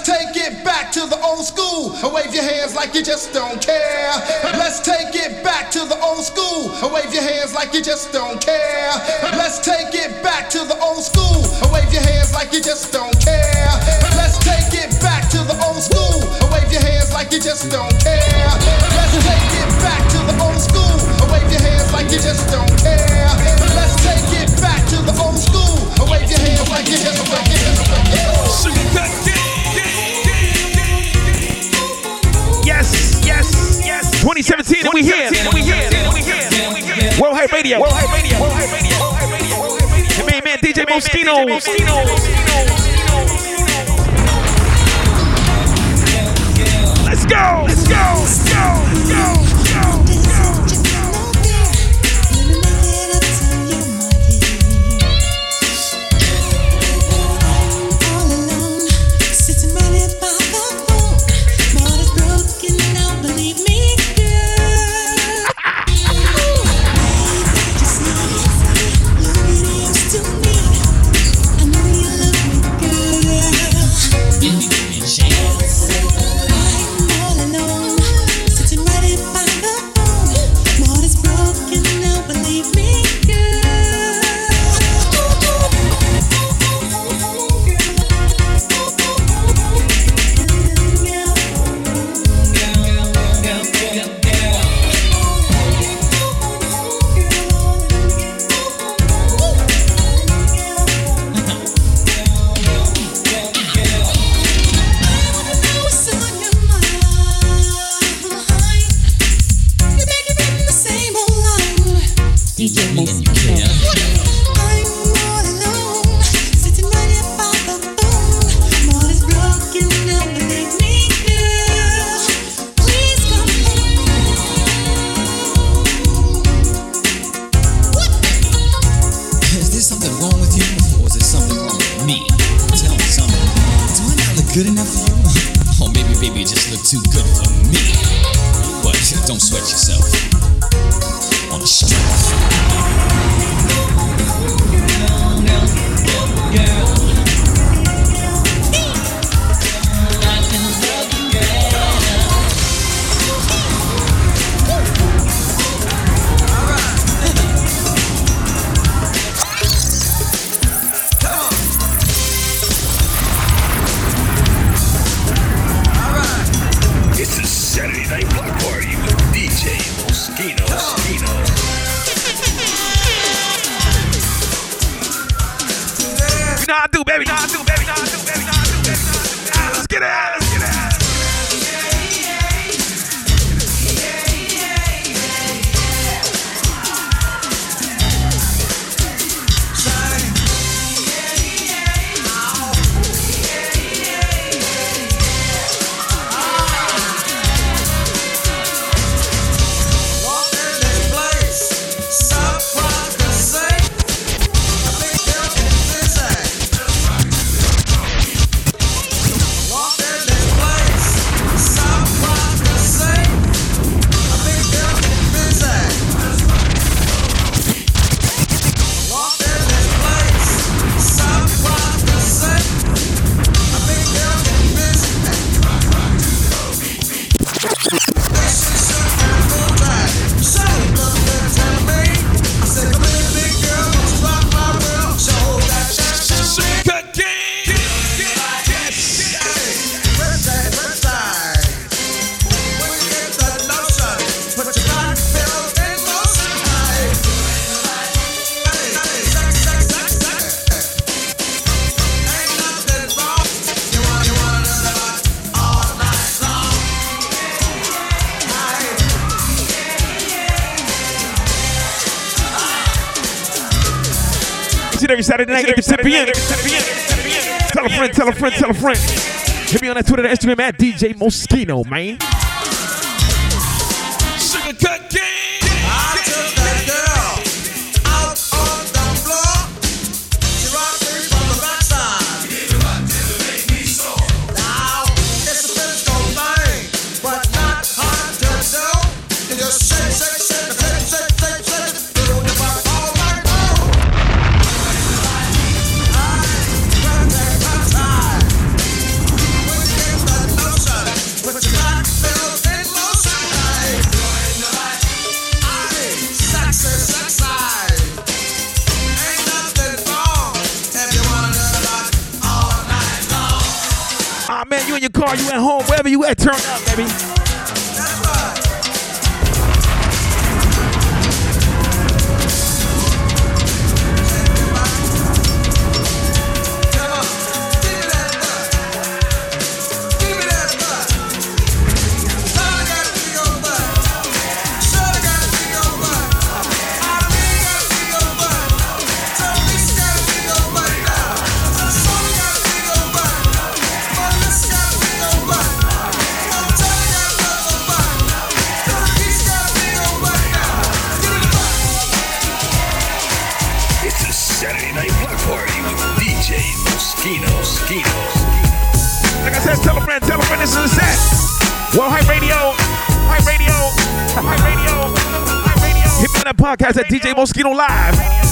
Let's take it back to the old school. Wave your hands like you just don't care. Let's take it back to the old school. Wave your hands like you just don't care. Let's take it back to the old school. Wave your hands like you just don't care. Let's take it back to the old school. Wave your hands like you just don't care. 2017, and we here. And we here. And we here. World Hype Radio. World Hype Radio. World Hype Radio. World Hype Radio. World Hype Radio. Your main man, DJ Moschino. Let's go. Let's go. Go. Saturday night, 8 to 10 p.m. Tell a friend, tell a friend, tell a friend. Hit me on that Twitter and Instagram at DJ Moschino, man. Baby. Mosquito Live.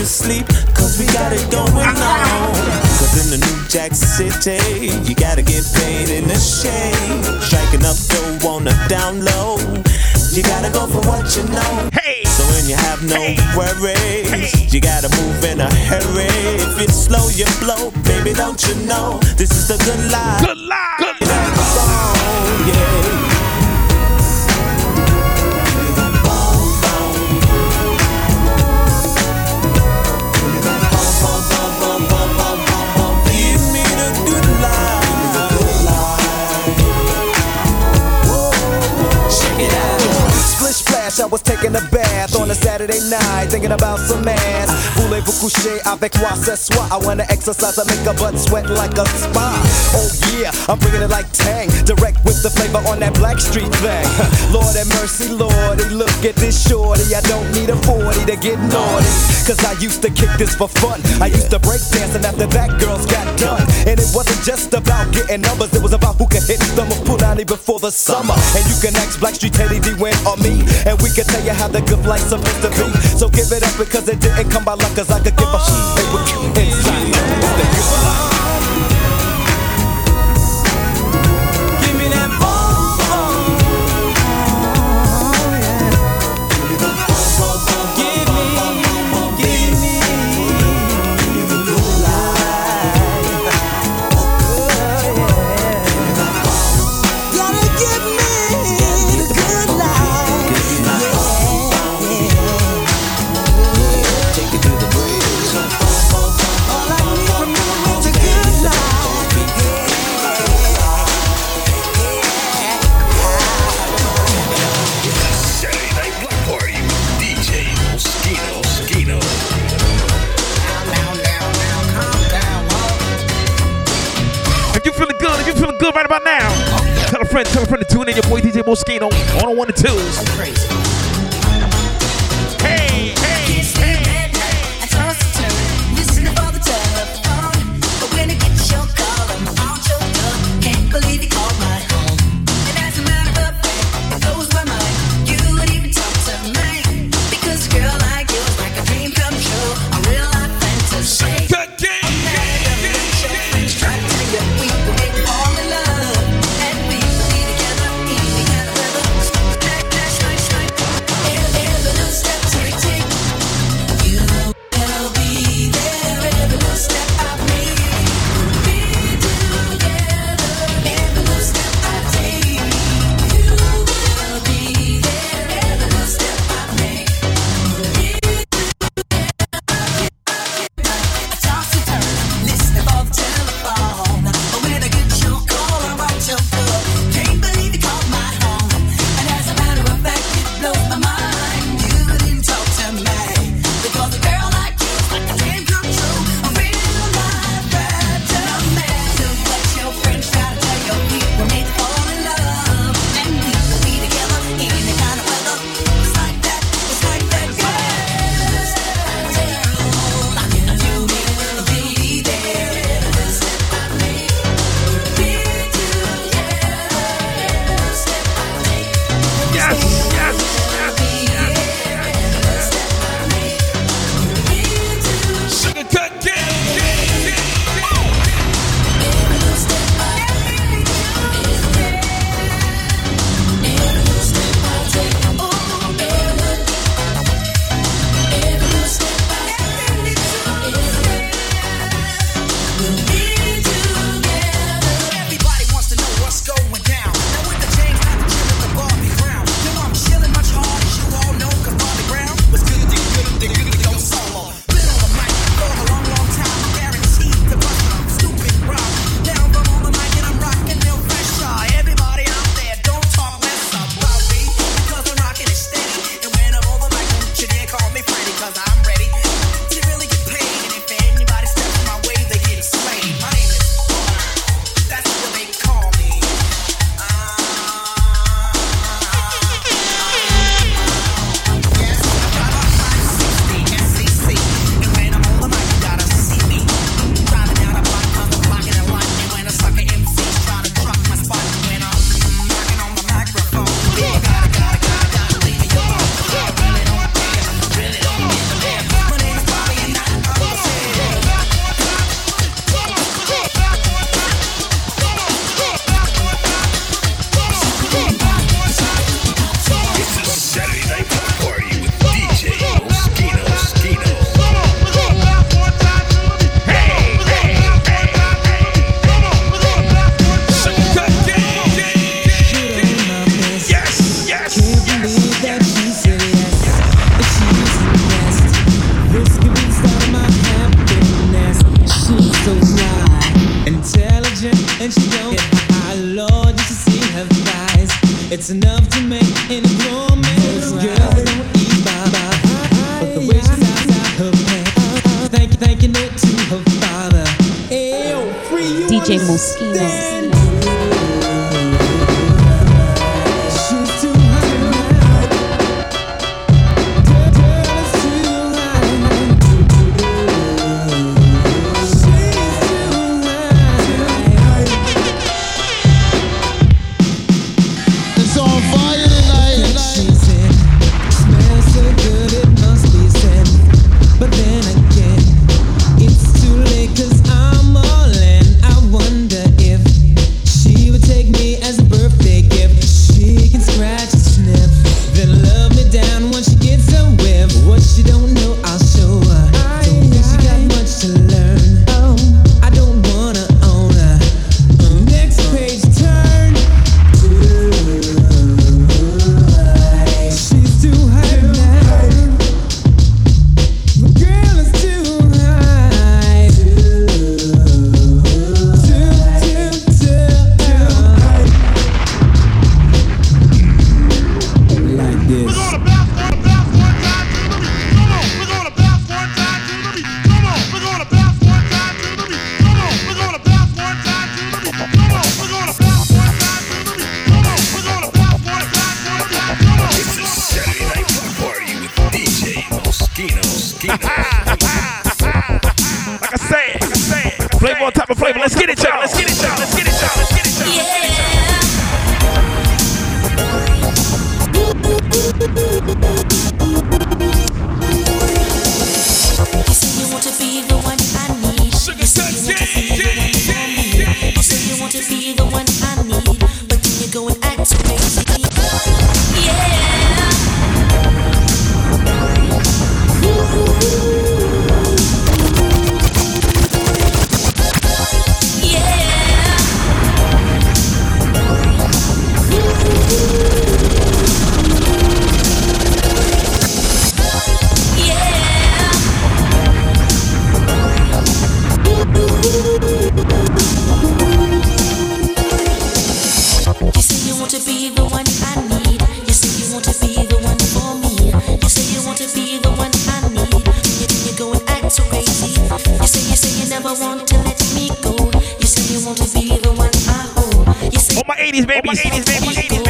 Baby, sleep. Cause we got it going on. Cause in the New Jack City, you gotta get paid in the shade. Striking up dough on the down low. You gotta go for what you know. Hey. So when you have no worries, you gotta move in a hurry. If it's slow, you blow, baby. Don't you know this is the good life? Good Saturday night, thinking about some Voulez-vous coucher avec moi ce soir? I wanna exercise and make a butt sweat like a spa. Oh yeah, I'm bringing it like Tang, direct with the flavor on that Blackstreet thing. Lord have mercy, Lordy, look at this shorty. I don't need a 40 to get naughty, cause I used to kick this for fun. I used to break dance, and after that, girls got done. And it wasn't just about getting numbers, it was about who could hit the most punani before the summer. And you can ask Blackstreet Teddy D win or me, and we can tell you how the good life's supposed to be. So give it up because it didn't come by luck, cause I could give a shit with you inside. Good, right about now, tell a friend, tell a friend to tune in. Your boy DJ Moschino on one oh and twos. Hey, 80s babies. 80s babies. 80s babies.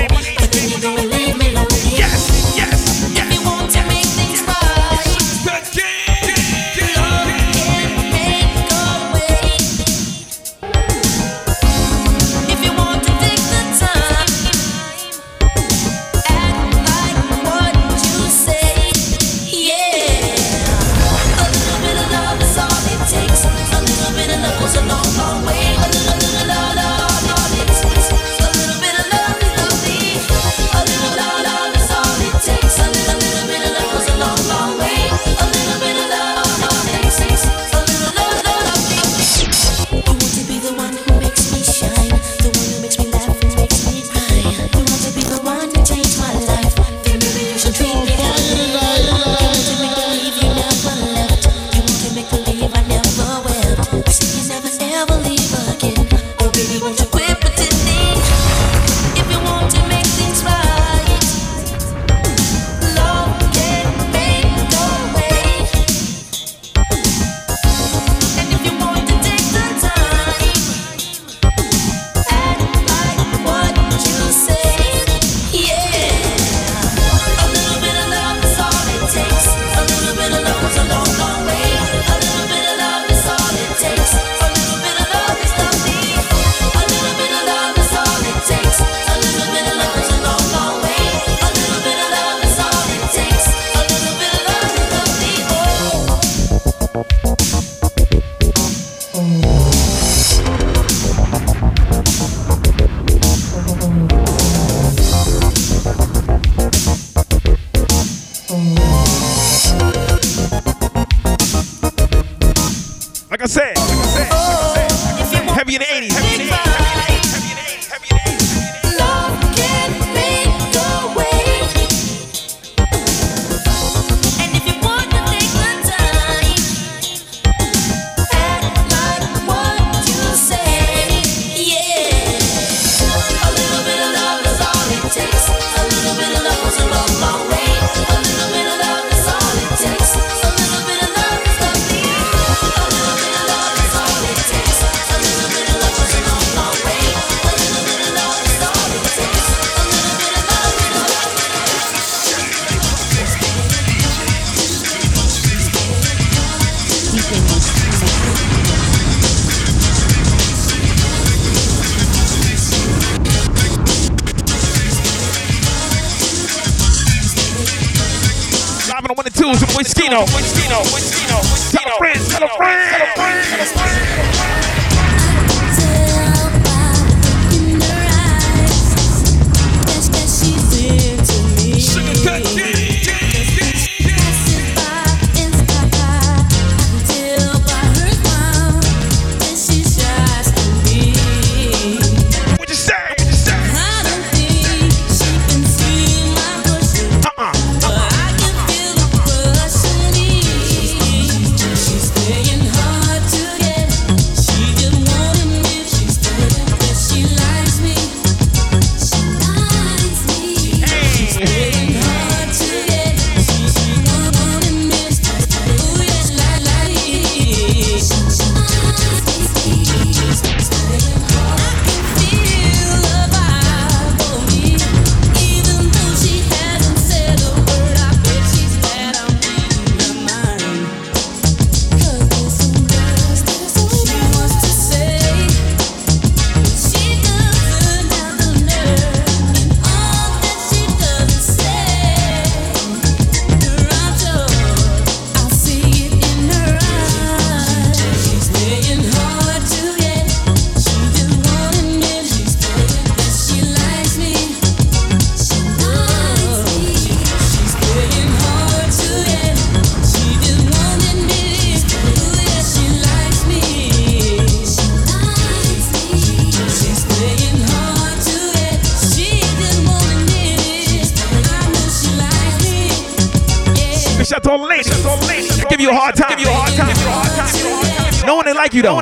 You though.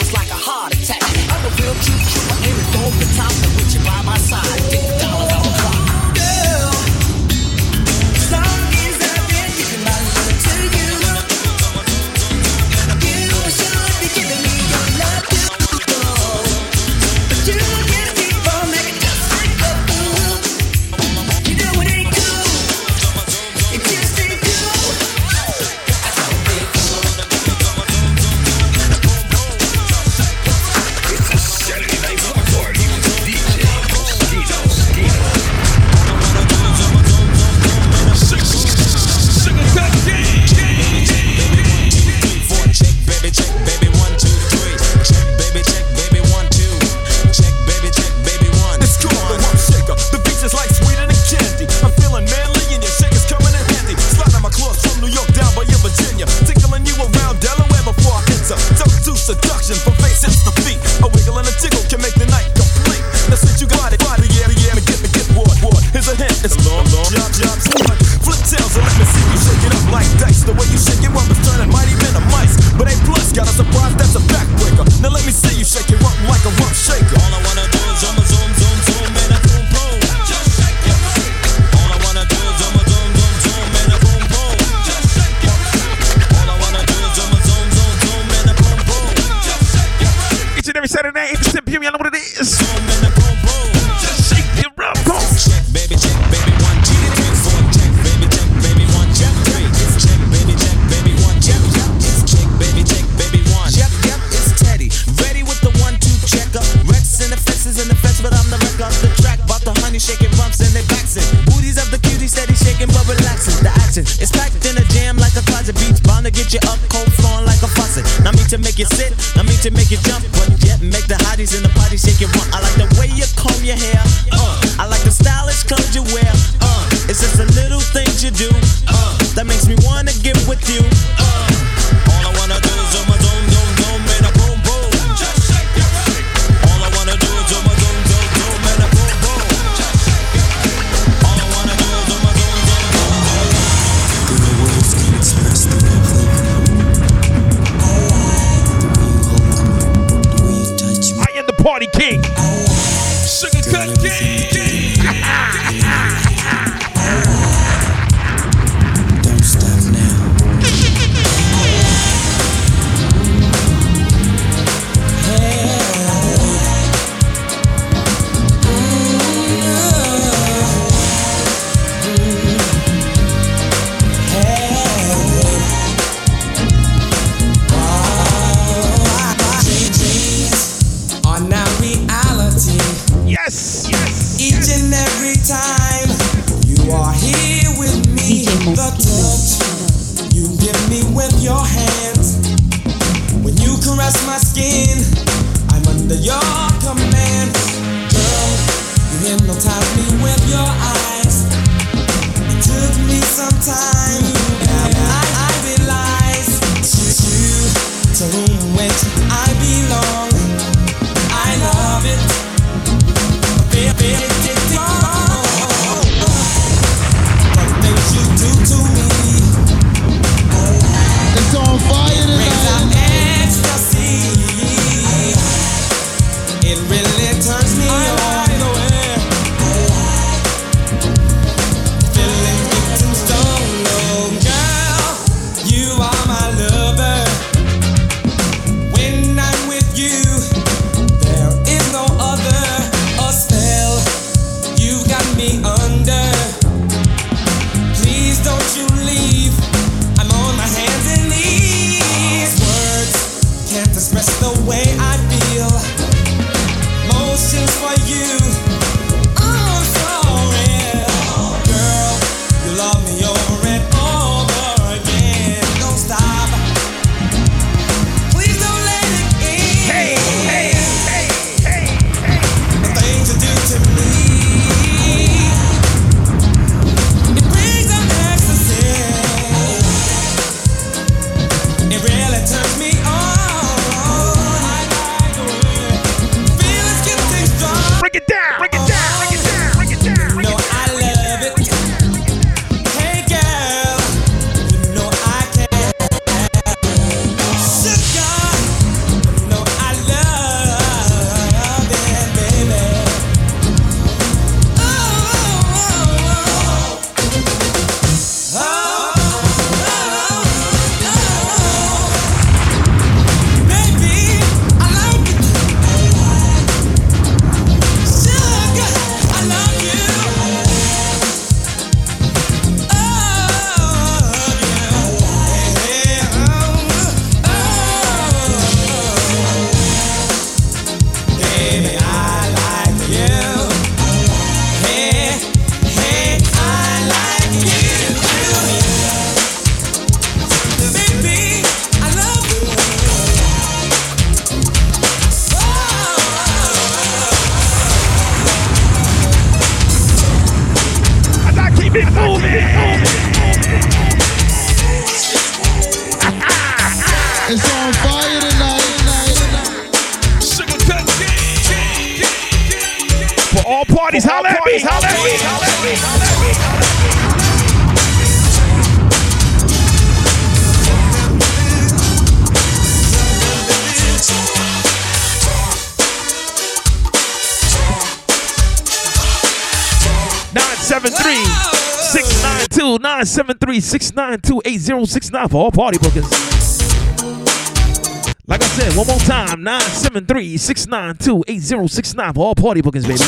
Is like a 973-692-8069 for all party bookings. Like I said, one more time, 973-692-8069 for all party bookings, baby.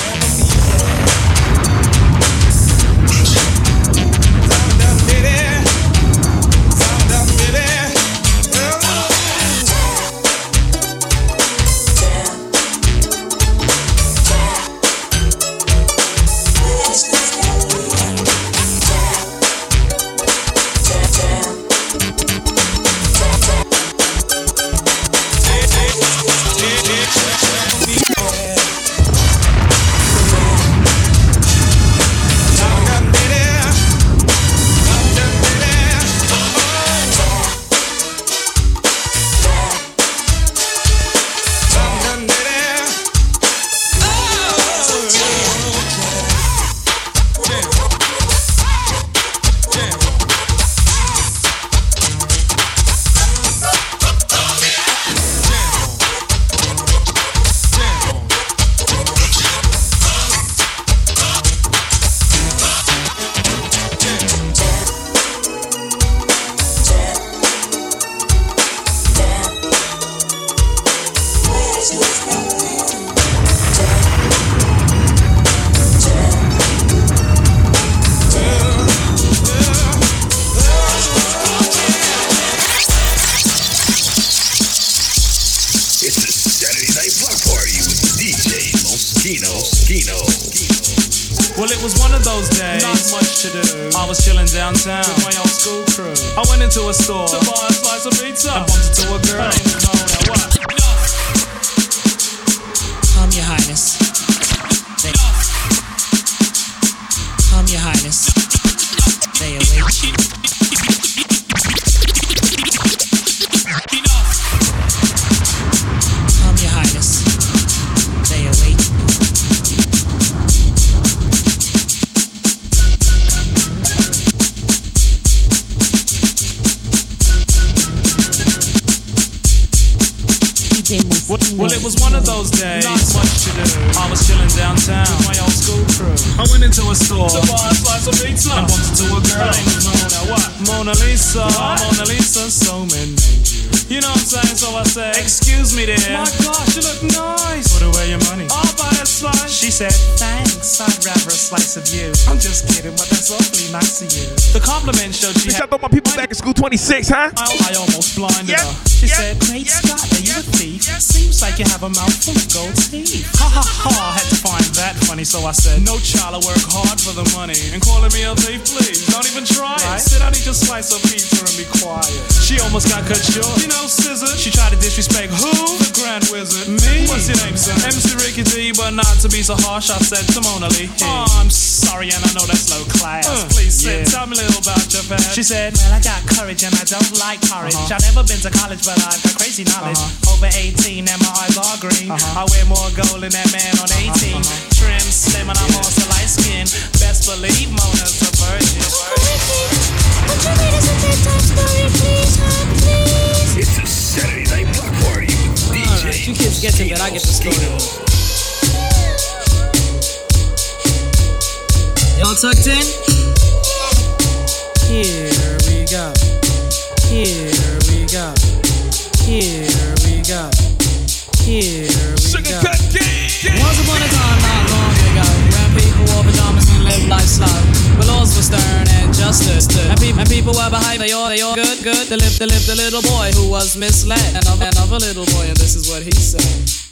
Those days. Not much to do. I was chilling downtown with my old school crew. I went into a store to buy a slice of pizza. I bumped into a girl. I didn't know that what. Um, Your Highness. It was one of those days. Not much to do. I was chilling downtown with my old school crew. I went into a store to buy a slice of pizza. I bumped into a girl. Mona. What? Mona Lisa. Mona Lisa. So many. You know what I'm saying? So I said, Excuse me, dear. My gosh, you look nice. Put away your money. I'll buy that slice. She said, Thanks. I'd rather a slice of you. I'm just kidding, but that's awfully nice of you. The compliment showed she Shout out my people back in school 26, huh? I, I almost blinded her. She said, Great Scott, are you a thief? Seems like you have a mouthful of gold teeth. Ha ha ha, I had to find that funny, so I said, No child, I work hard for the money. And calling me a thief, please, don't even try it. Said I need to slice a pizza and be quiet. She almost got cut short. You know, scissor. She tried to disrespect who? The Grand Wizard. Me? What's your name, son? MC Ricky D, but not to be so harsh, I said to Mona Lee. Oh, I'm sorry, and I know that's low class. Uh, please sit, tell me a little about your past. She said, Well, I got courage and I don't like porridge. Uh-huh. I've never been to college, but I've got crazy knowledge. Uh-huh. Over 18 and my eyes are green. Uh-huh. I wear more gold than that man on 18. Trim, slim, and I'm also light skinned. Best believe Mona's a virgin. It's a Saturday night block party with DJ. You kids get to bed, I get the story. Y'all tucked in? Here we go. Here we go. Here we go. Here we go. Once upon a time, not long people wore pajamas and lived life slow, But laws were stern and justice stood, and, pe- and people were behind. They all, they all good, good. They lived, they lived a little boy who was misled, another, another little boy, and this is what he said.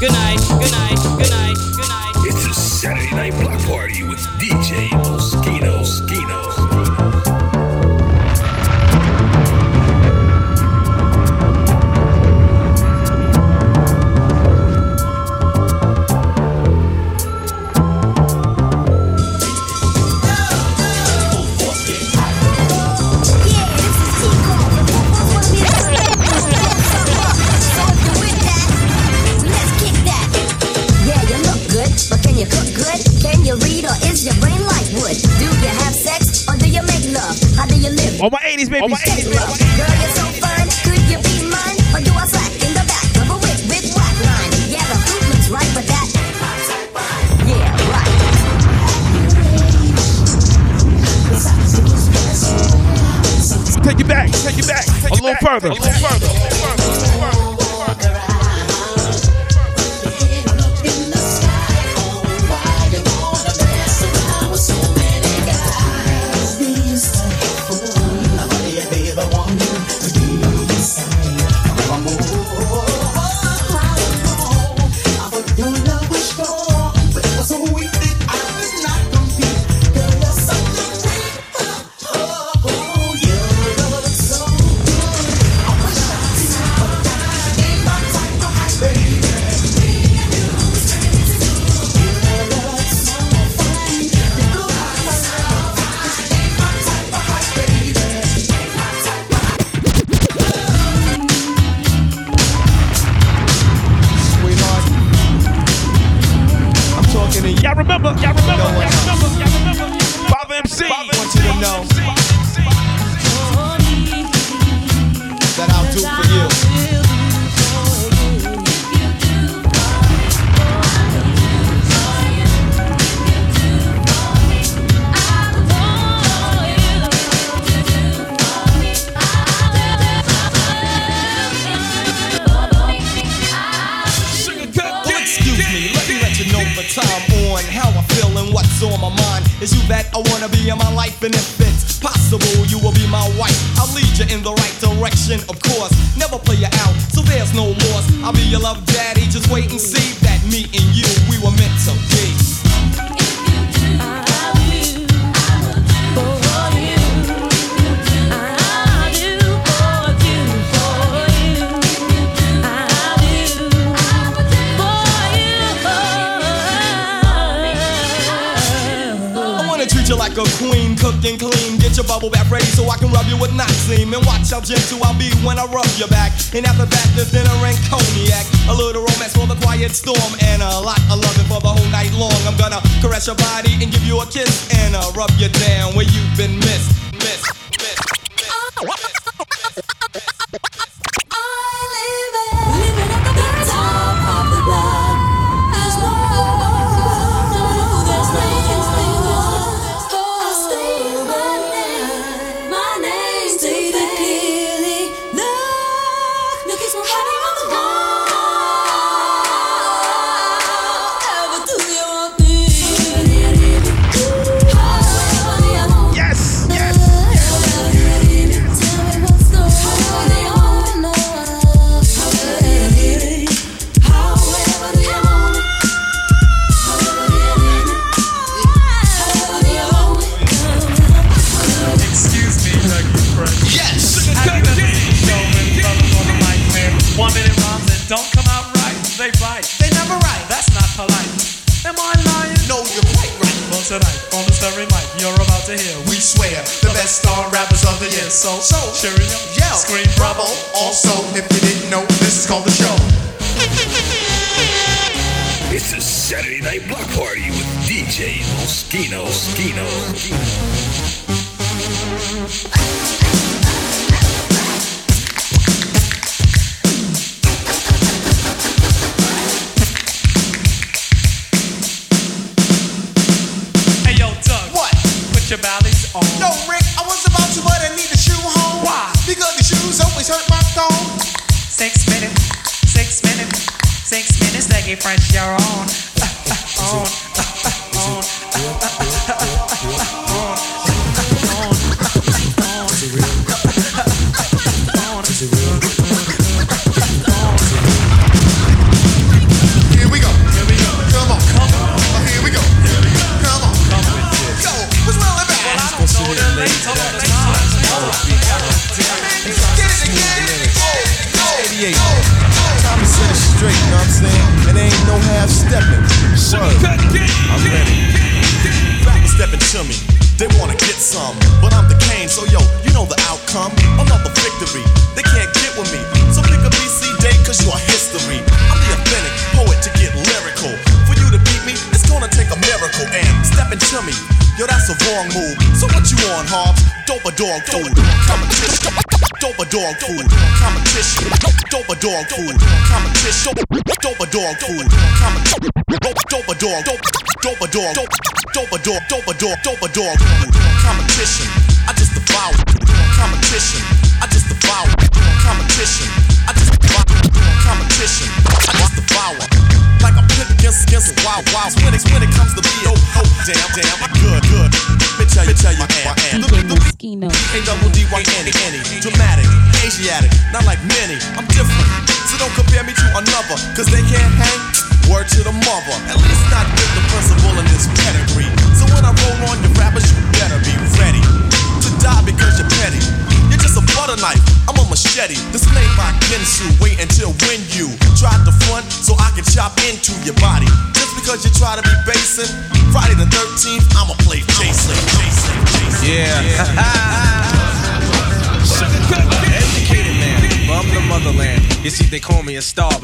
Good night, good night, good night, good night. It's a Saturday night block party with DJ On my 80s, baby. On my 80s, baby. Girl, you're so fine. Could you be mine? Or do I slack in the back with line? Yeah, the food looks right, but that. Take it back, take it back, take it a little further, a little further, a little further. Dog. Dope. Dope dog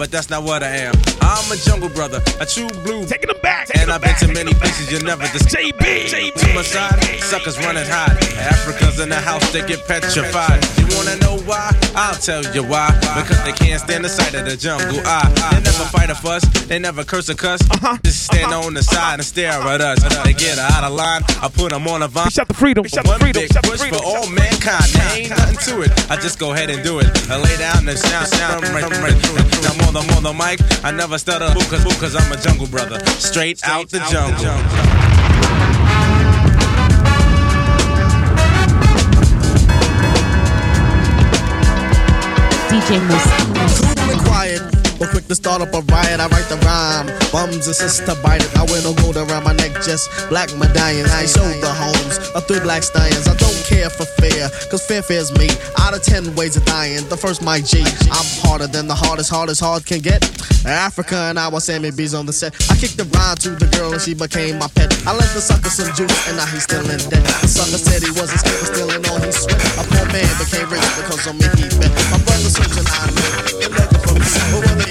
but that's not what I am. I'm a jungle brother, a true blue. Taking them back. And I've been to many places you'll never discover. JB, To my side, suckers running hot. Africans in the house, they get petrified. Wanna know why? I'll tell you why. Because they can't stand the sight of the jungle. I, they never fight a fuss, they never curse or cuss. Uh-huh. Just stand uh-huh. on the side and stare at us. They get out of line, I put them on a vine. Shut the freedom, shut the freedom, big push for all mankind. There ain't nothing to it. I just go ahead and do it. I lay down and sound, sound, right, right. I'm on the, on the mic. I never stutter, cause, cause I'm a jungle brother. Straight out the jungle. DJ required. But quick to start up a riot, I write the rhyme. Bums to bite it. I wear no gold around my neck, just black medallions. I show the homes of three black stallions. I don't care for fear, cause fear fears me. Out of ten ways of dying, the first my G. I'm harder than the hardest, hardest hard can get. Africa and I was Sammy B's on the set. I kicked the rhyme to the girl and she became my pet. I left the sucker some juice and now he's still in debt. The sucker said he wasn't in all he sweat. A poor man became rich because of me he bet. My brother searching I live. They're looking for me. But when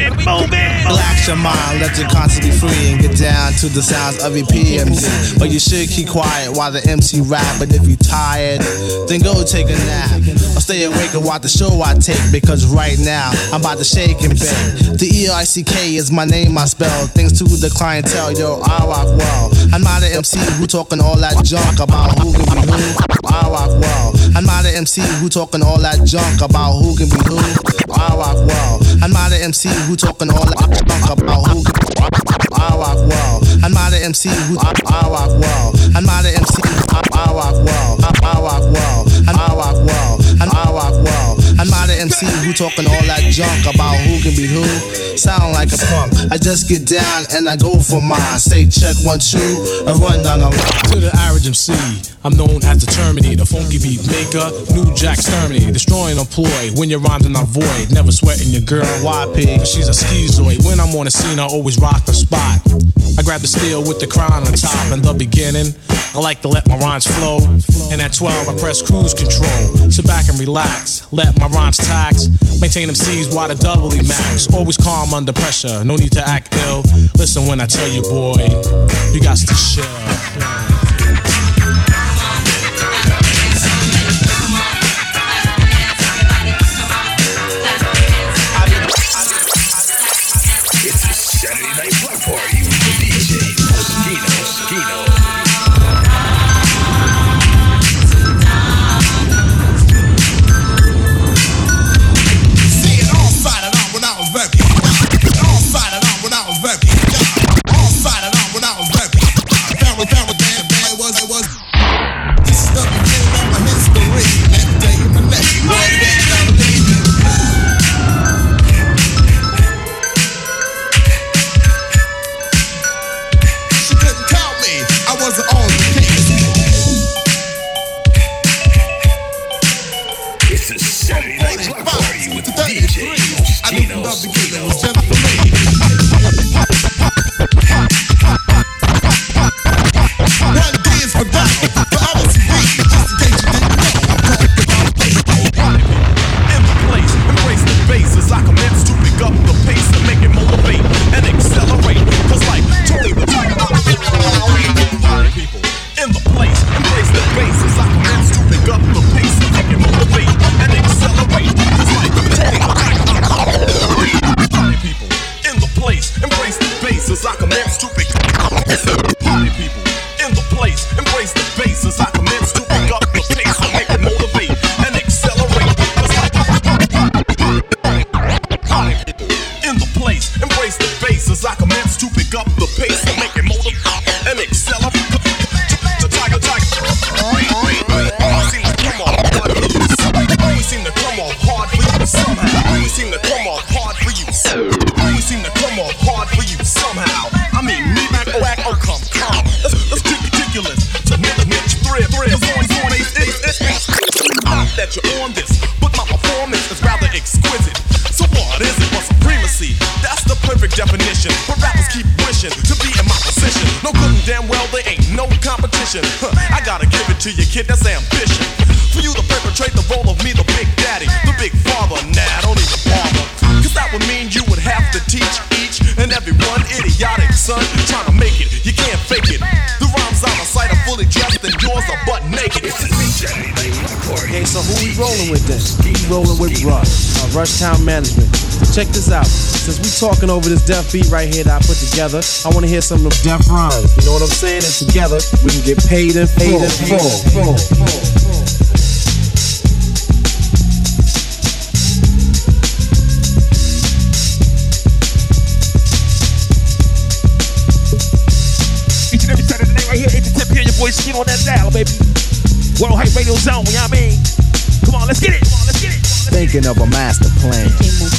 We keep moving. Relax your mind, let your constantly free and get down to the sounds of EPMD. But you should keep quiet while the MC rap. But if you tired, then go take a nap. Or stay awake and watch the show I take because right now I'm about to shake and bake. The E I C K is my name I spell. Thanks to the clientele, yo, I rock well. I'm not an MC who talking all that junk about who can be who. I rock well. I'm not an MC who talking all that junk about who can be who. I rock well. I'm not an MC who talking all junk about who I rock well. I'm not an MC who I, I rock well. I'm not an MC who I, I rock well. I, I rock well. I'm I rock well. I'm I rock well. I'm not an MC who talking all that junk about who can be who. Sound like a punk. I just get down and I go for mine. Say check one two and run down the line. To the average MC, I'm known as the Terminator, funky beat maker, new jack exterminator, destroying employ when your rhymes are not void. Never sweating your girl, YP, cause she's a schizoid. When I'm on the scene, I always rock the spot. I grab the steel with the crown on top in the beginning. I like to let my rhymes flow. And at 12, I press cruise control. Sit back and relax, let my rhymes tax. Maintain them C's while the doubly max. Always calm under pressure, no need to act ill. Listen when I tell you, boy, you got to chill. One rolling with Rush, uh, Rush Town Management. Check this out. Since we talking over this def beat right here that I put together, I want to hear some of them def rhymes. You know what I'm saying? And together we can get paid and paid and full. Each Thinking of a master plan.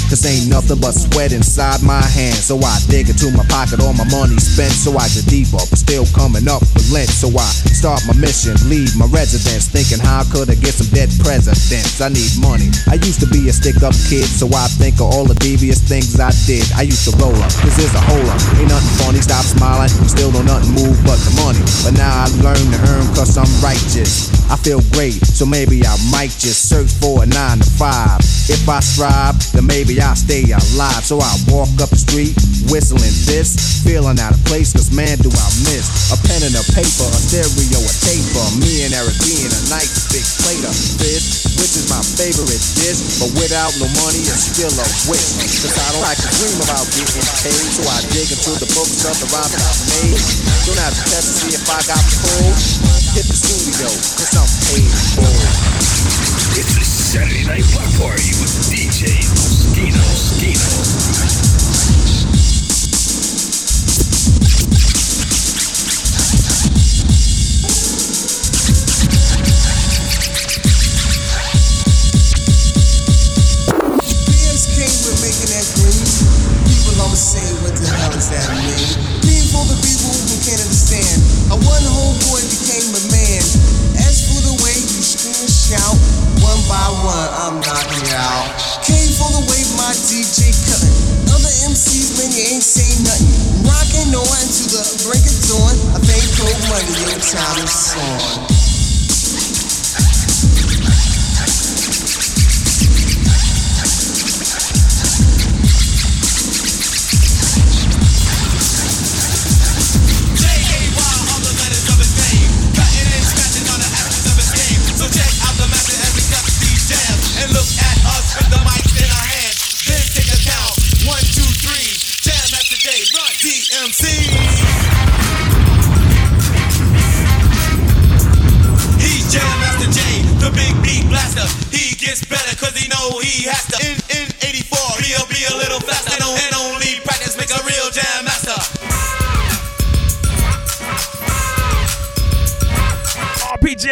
Cause ain't nothing but sweat inside my hands. So I dig into my pocket, all my money spent. So I get deeper, but still coming up with lint. So I start my mission, leave my residence. Thinking how could I get some dead presidents? I need money. I used to be a stick up kid, so I think of all the devious things I did. I used to roll up, cause there's a hole up. Ain't nothing funny, stop smiling. Still don't nothing move but the money. But now I learn to earn cause I'm righteous. I feel great, so maybe I might just search for a nine to five. If I strive, then maybe I'll stay alive. So I walk up the street, whistling this, feeling out of place, cause man, do I miss a pen and a paper, a stereo, a taper. Me and Eric being a nice big plate of fish, which is my favorite dish. But without no money, it's still a wish. Cause I don't like to dream about getting paid, so I dig into the books of the rhymes I made. Don't have to test to see if I got pulled. Hit the studio, cause I'm paid full. It's a Saturday night block party DJ Moschino. Moschino.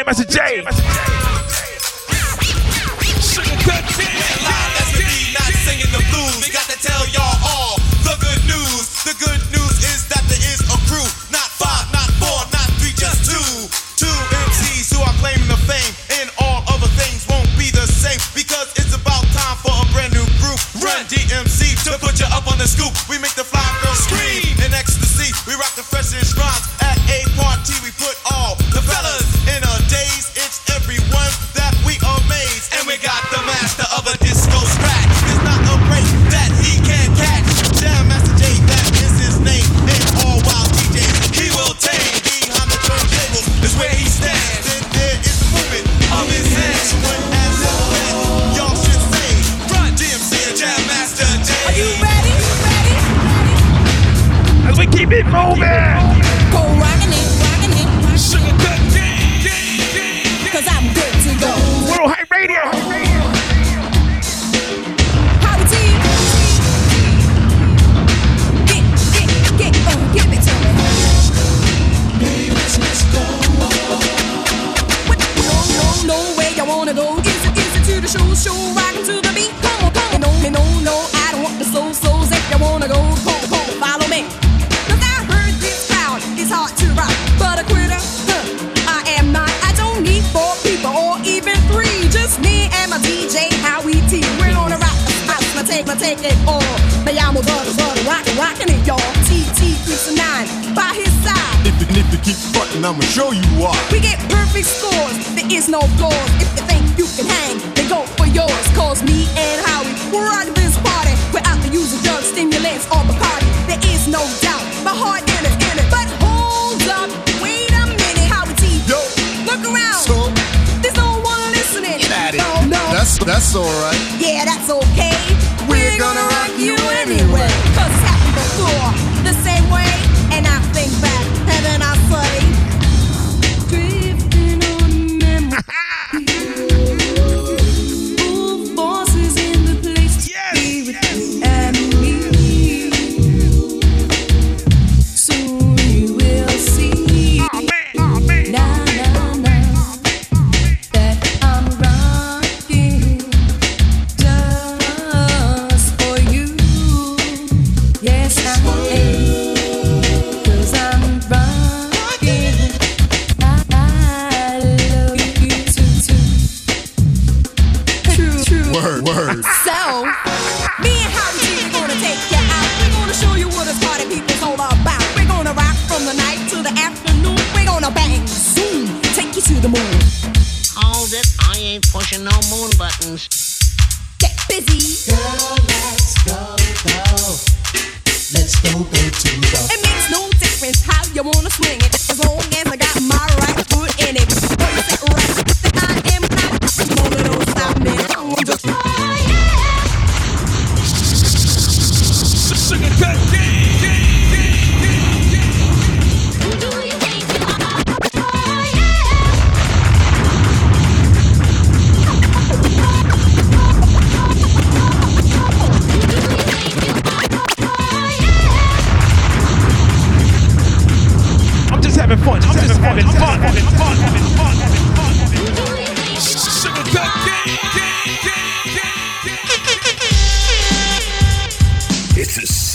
Master J. Singing the blues. Got to tell y'all all the good news. The good news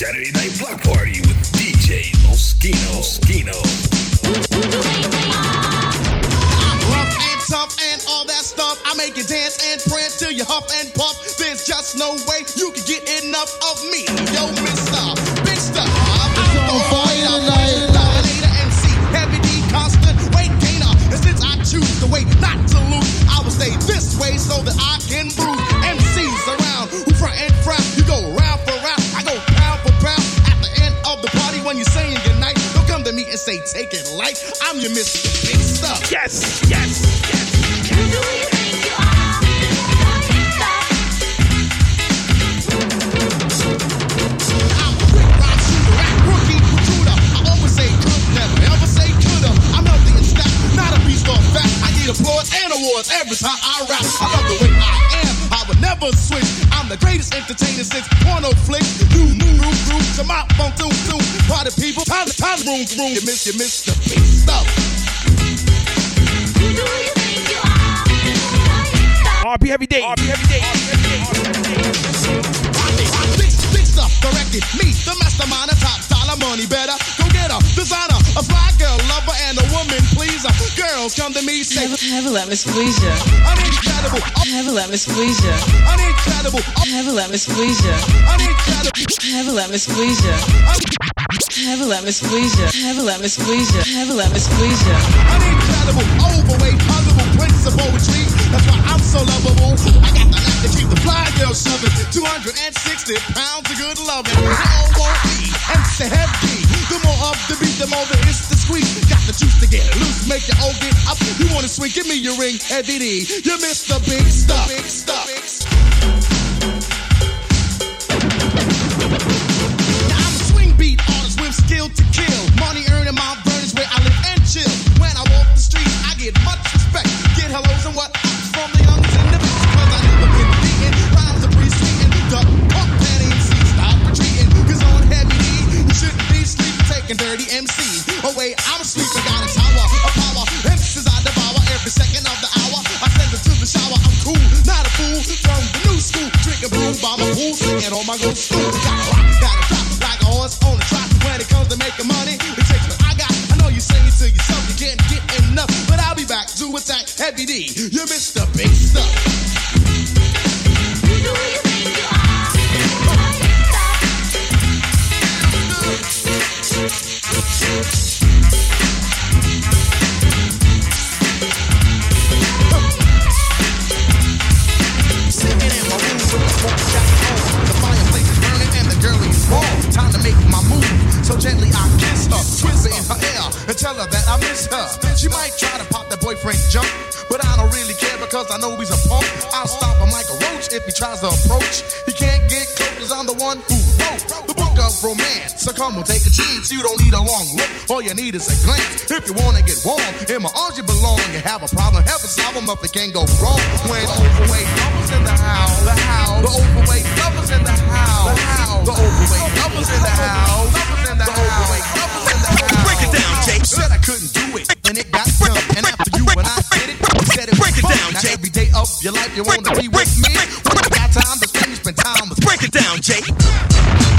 Saturday night block party with DJ Moschino. Moschino. rough and tough and all that stuff. I make you dance and prance till you huff and puff. There's just no way you can get enough of me. Yo, I'm your Mr. Big Stuff. Yes, yes, Rookie recruiter. I always say could, never ever say coulda. I'm healthy and stacked, not a beast or fat. I get applause and awards every time I rap. I love the way I am. I would never switch. I'm the greatest entertainer since porno flicks. New, new, new, new to my phone tune, tune. Party people, time, time, room, room. You miss, you miss the big stuff. RP every day. RP every day. Big, big stuff, corrected. Me, the mastermind, a top dollar money better. Go Girls come to me, say, Never let me squeeze ya. I need credible. Never let me squeeze ya. I need credible. Never let me squeeze ya. I need credible. Never let me squeeze ya. Never let me squeeze ya. Never let me squeeze ya. Never let me squeeze ya. I need credible, overweight, huggable prince of poetry. That's why I'm so lovable. I got the knack to keep the fly girl shoving. 260 pounds of good loving. The MC heavy. The more of the beat, the more the it's the squeeze. Got the juice to get loose, make your old get up. You wanna swing, give me your ring, heavy D. You miss the big stuff. Big stuff. Now I'm a swing beat artist with skill to kill. Money earning my burn is where I live and chill. When I walk the street, I get much taking dirty MCs. Oh wait, I'm asleep, I got a tower, a power. MCs I devour every second of the hour. I send it to the shower, I'm cool, not a fool. From the new school, drinking boom by my pool, singing on my good stool. Gotta rock, gotta drop, like a horse on a trot. When it comes to making money, it takes what I got. I know you're saying to yourself you can't get enough, but I'll be back to attack heavy D. You missed the big stuff. her. She might try to pop that boyfriend jump, but I don't really care because I know he's a punk. I'll stop him like a roach if he tries to approach. He can't get close because I'm the one who wrote the book of romance. So come on, take a chance. You don't need a long look. All you need is a glance. If you wanna get warm, in my arms you belong. You have a problem, help us solve them if It can't go wrong. When overweight lovers in the house, the house, the overweight lovers in the house, the house, the overweight lovers in the house. Said I couldn't do it, and it got done. And after you and I did it, said it break it down, Jay. Every day of your life, you wanna be with me. When I got time to spend, you spend time with. Break it down, Jay.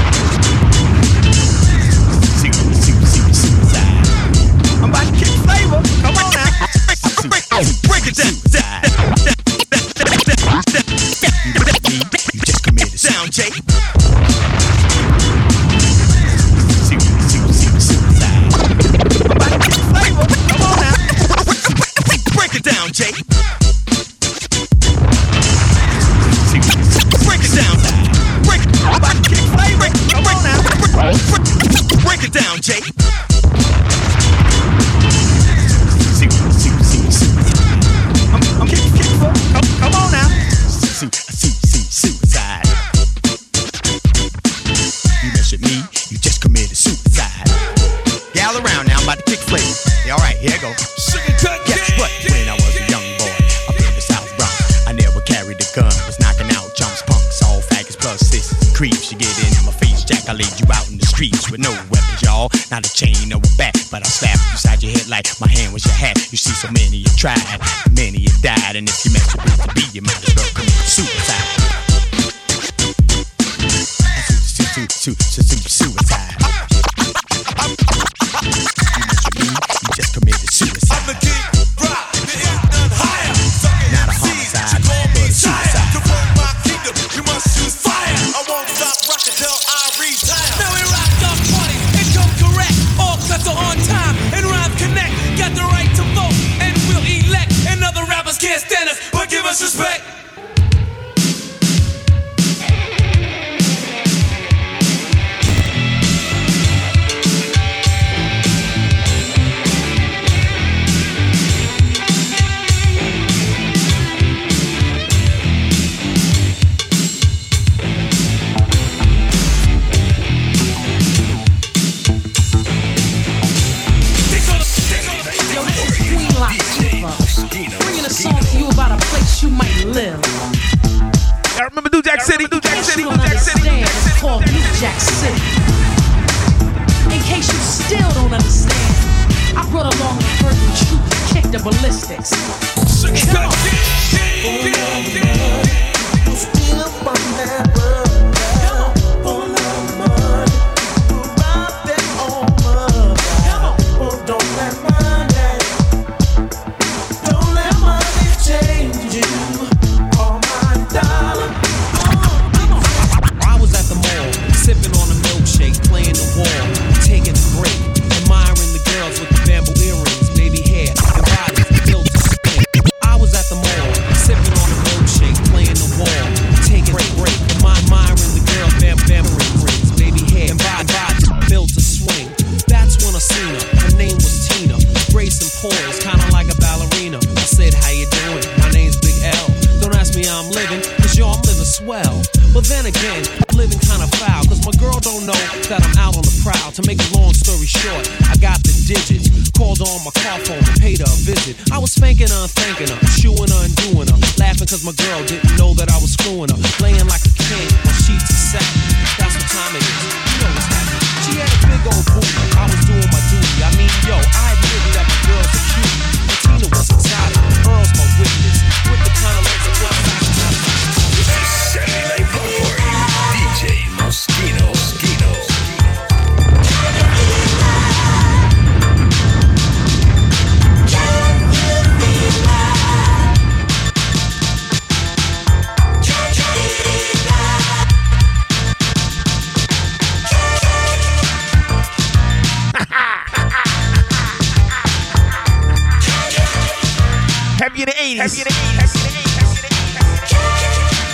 nineties.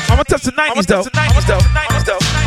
I'm gonna touch the nineties though.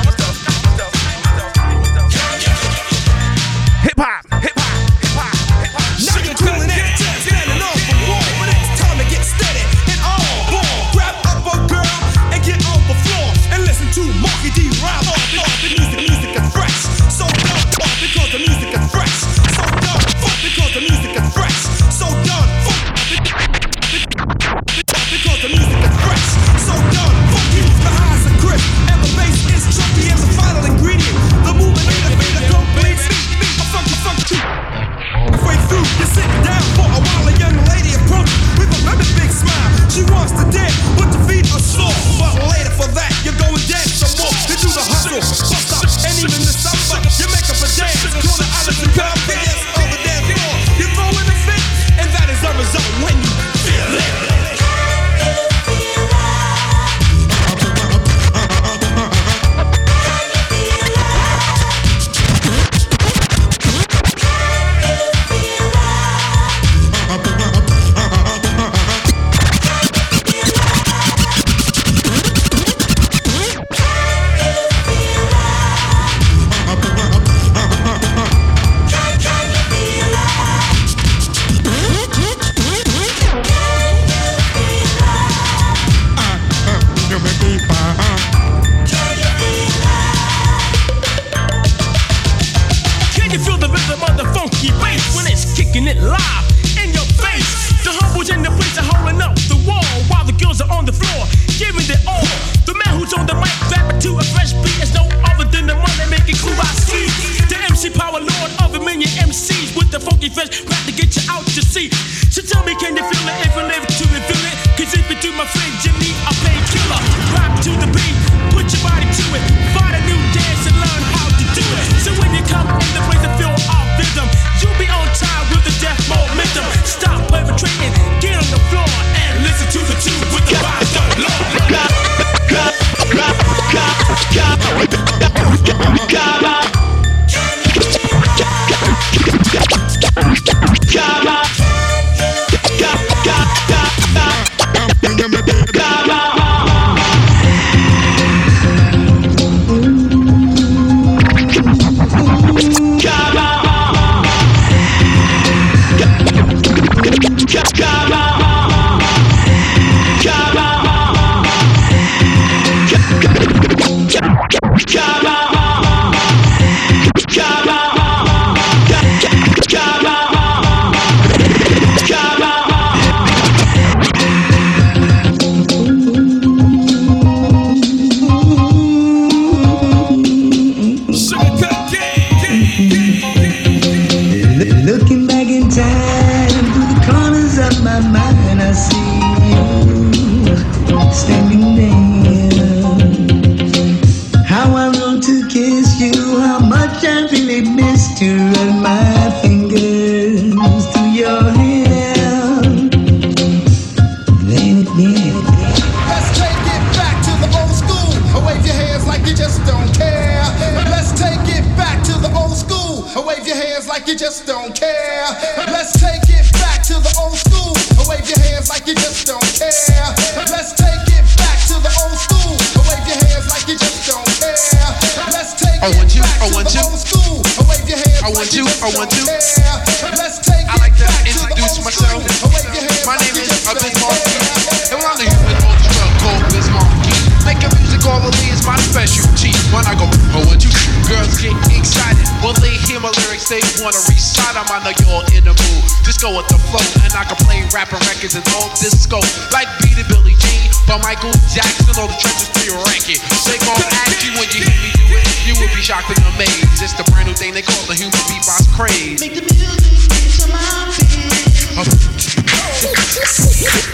I want like you, just I want don't you. care. Let's take I like to to the introduce myself. school. Wave your hands My name is just Abid don't Markie, care. and when I'm the human orchestra called Biz Markie. Making music all me is my specialty. When I go, I want you, girls get excited. When they hear my lyrics, they wanna recite 'em. I know you're in the mood. Just go with the flow, and I can play rapping records and all disco. Like Beat It Billie Jean, by Michael Jackson, all the trenches for your ranking. Gon' ask you when you hear me do it. You will be shocked and amazed. It's the brand new thing they call the human beatbox craze. Make the music to my feet.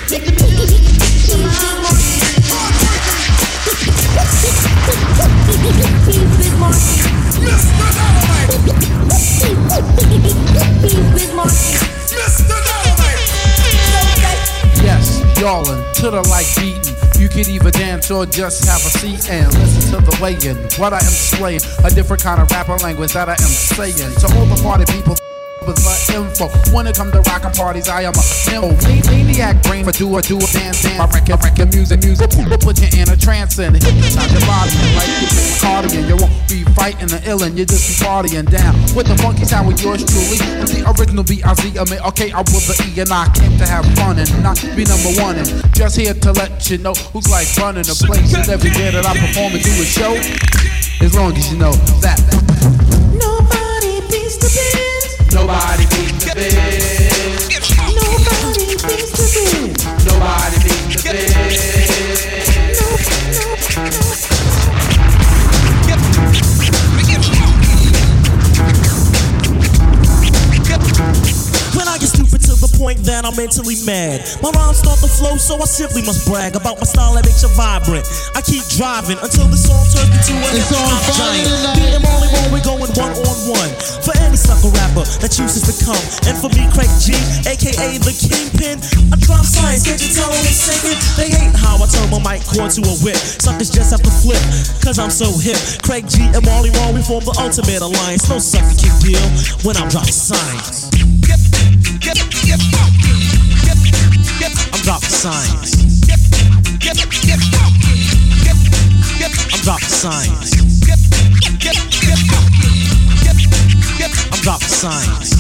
Make the music to my Yes, y'allin' to the like beating. You can either dance or just have a seat and listen to the weighing. What I am slaying, a different kind of rapper language that I am saying. To all the party people. With info. When it come to rockin' parties, I am a nimble maniac brain for do a do a dance dance. I reckon reckon music music put you in a trance and hypnotize your body like you're cardigan. You won't be fighting the illin', you just be partying down with the funky sound with yours truly. And the original B-I-Z, I mean, okay, I was the E and I came to have fun and not be number one. And just here to let you know who's like running the place. And every day that I perform and do a show, as long as you know that. Nobody beats the biz. Nobody beats point that I'm mentally mad. My rhymes start to flow, so I simply must brag about my style that makes you vibrant. I keep driving until the song turns into an It's on hip-hop fire giant. tonight. Me and Marley we're going one on one. For any sucker rapper that chooses to come. And for me, Craig G, aka the Kingpin, I drop science, can't you tell I'm singing? They hate how I turn my mic cord to a whip. Suckers just have to flip, cause I'm so hip. Craig G and Marley Marl, we form the ultimate alliance. No sucker can deal when I'm dropping science. I'm dropping science. I'm science. I'm science.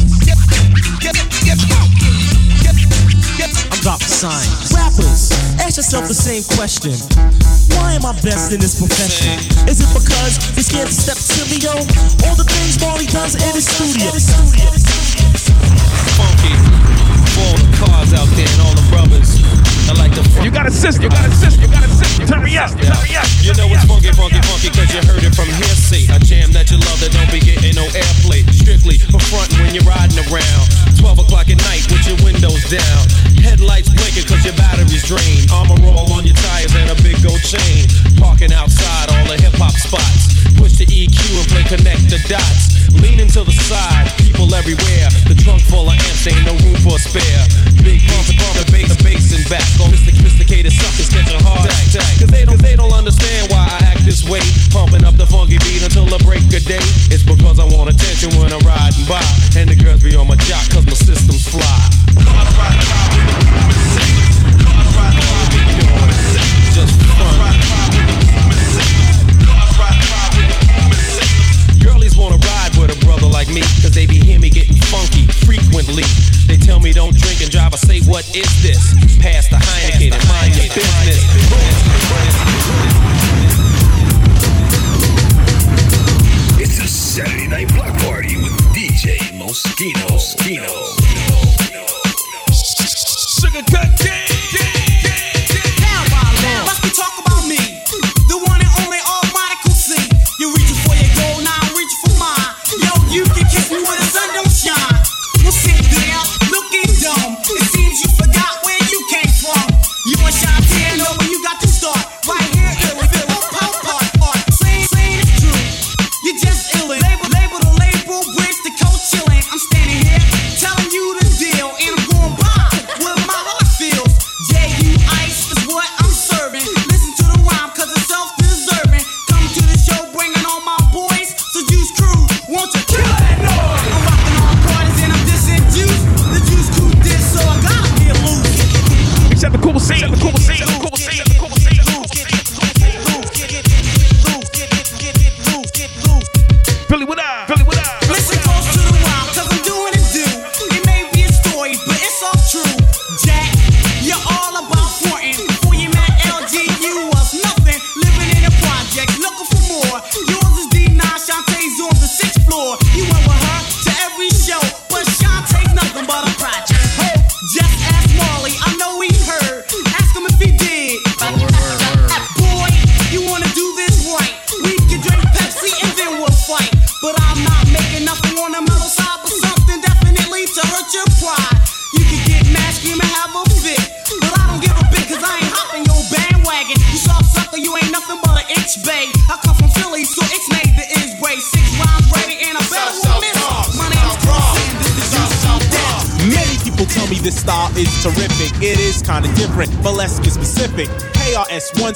I'm science. Rappers, ask yourself the same question. Why am I best in this profession? Is it because you're scared to step to me, yo? All the things Marley does in his studio. funky. All the cars out there and all the brothers. I like the front. You got a system. You got a system. You got a system. Hurry up. Hurry up. You know it's funky, funky, funky, cause you heard it from hearsay. A jam that you love that don't be getting no airplay. Strictly for front when you're riding around. 12 o'clock at night with your windows down. Headlights blinking cause your battery's drained. Armor roll on your tires and a big gold chain. Parking outside all the hip hop spots. Push the EQ and play connect the dots. Leaning to the side, people everywhere. The trunk full of amps, ain't no room for a spare. Big pump, pump, bass, bass and back on sophisticated suckers catch a heart attack. Cause they don't, they don't understand why I act this way. Pumping up the funky beat until the break of day. It's because I want attention when I'm riding by. And the girls be on my jock cause my system's fly.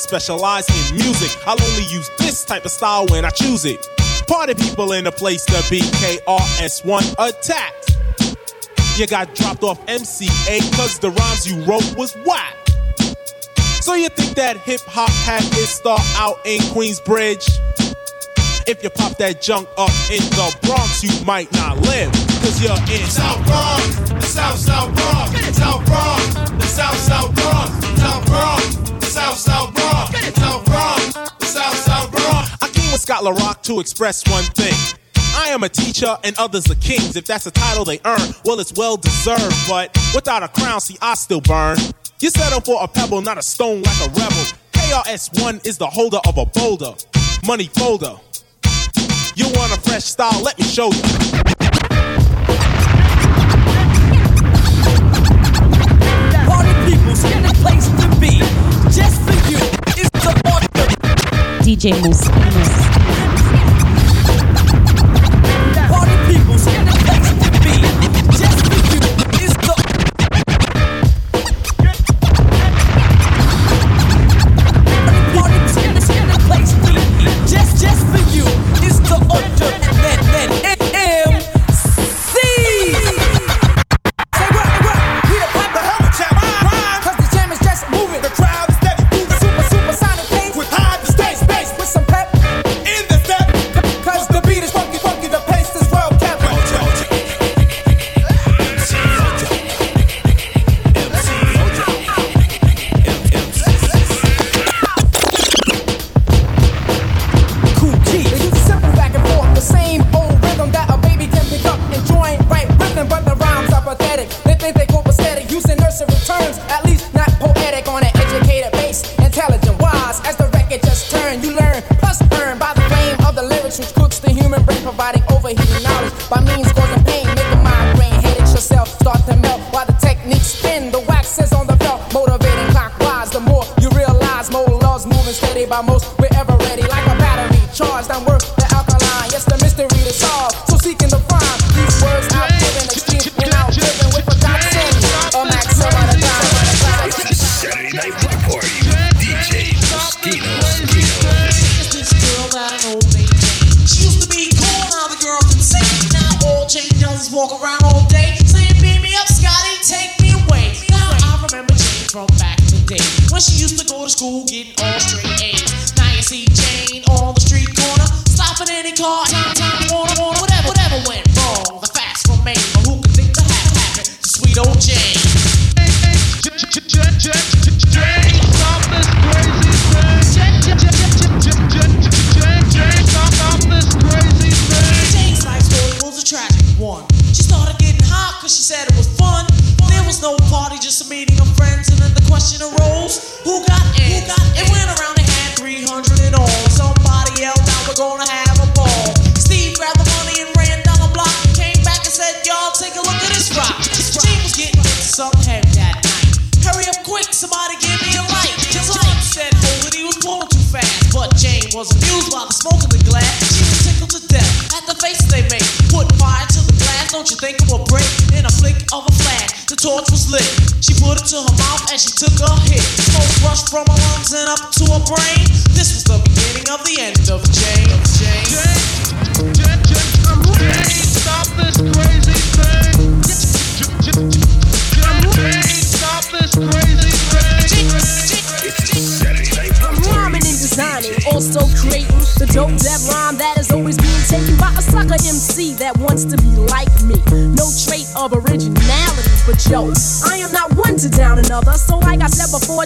specialize in music. I'll only use this type of style when I choose it. Party people in the place to be KRS-One attacked. You got dropped off MCA cause the rhymes you wrote was whack. So you think that hip hop had its start out in Queensbridge? If you pop that junk up in the Bronx, you might not live. Cause you're in South Bronx, the South South Bronx, South Bronx, the South South Bronx. Scholar Rock to express one thing. I am a teacher and others are kings. If that's a title they earn, well, it's well deserved. But without a crown, see, I still burn. You settle for a pebble, not a stone like a rebel. KRS-One is the holder of a boulder, money folder. You want a fresh style? Let me show you. Party people's in a place to be. Just DJ Moose. Party people's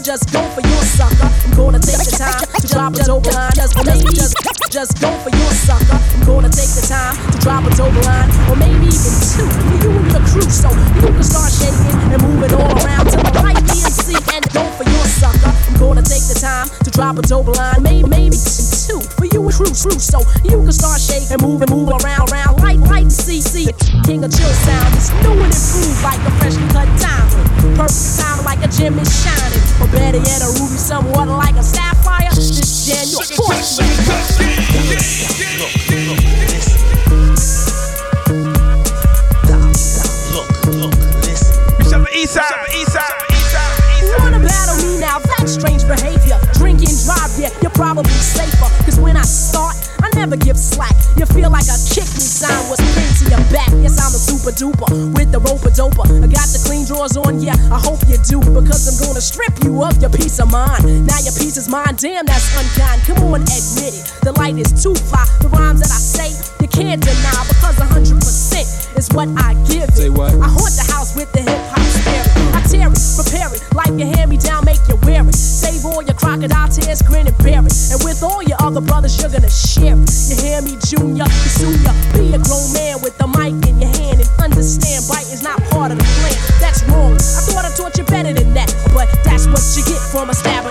just don't be a grown man with a mic in your hand and understand bite is not part of the plan. That's wrong. I thought I taught you better than that, but that's what you get from a stabber.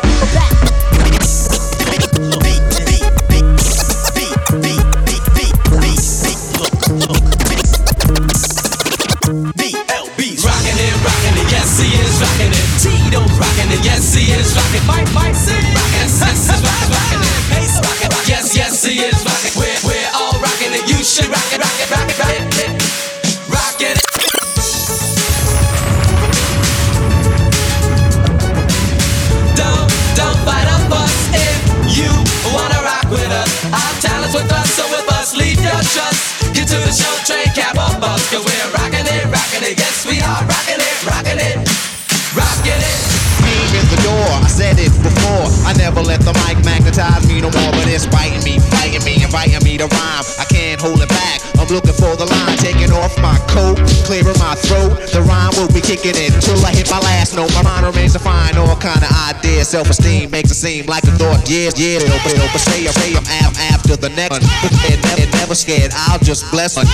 their self-esteem makes it seem like a thought. Yeah, yeah, but, but stay away. I'm af- after the next one. And, never, and never scared, I'll just bless one.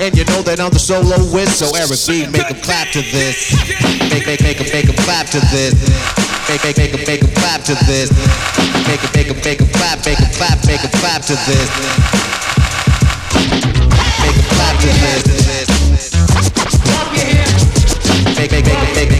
And you know that I'm the solo with, so Eric B, make them clap to this. Make, make, make them, make them clap to this. Make, make, make them, make them clap to this. Make, make, make make them clap, make them clap, make them clap to this. Make them clap to this. Make, make, make, make, make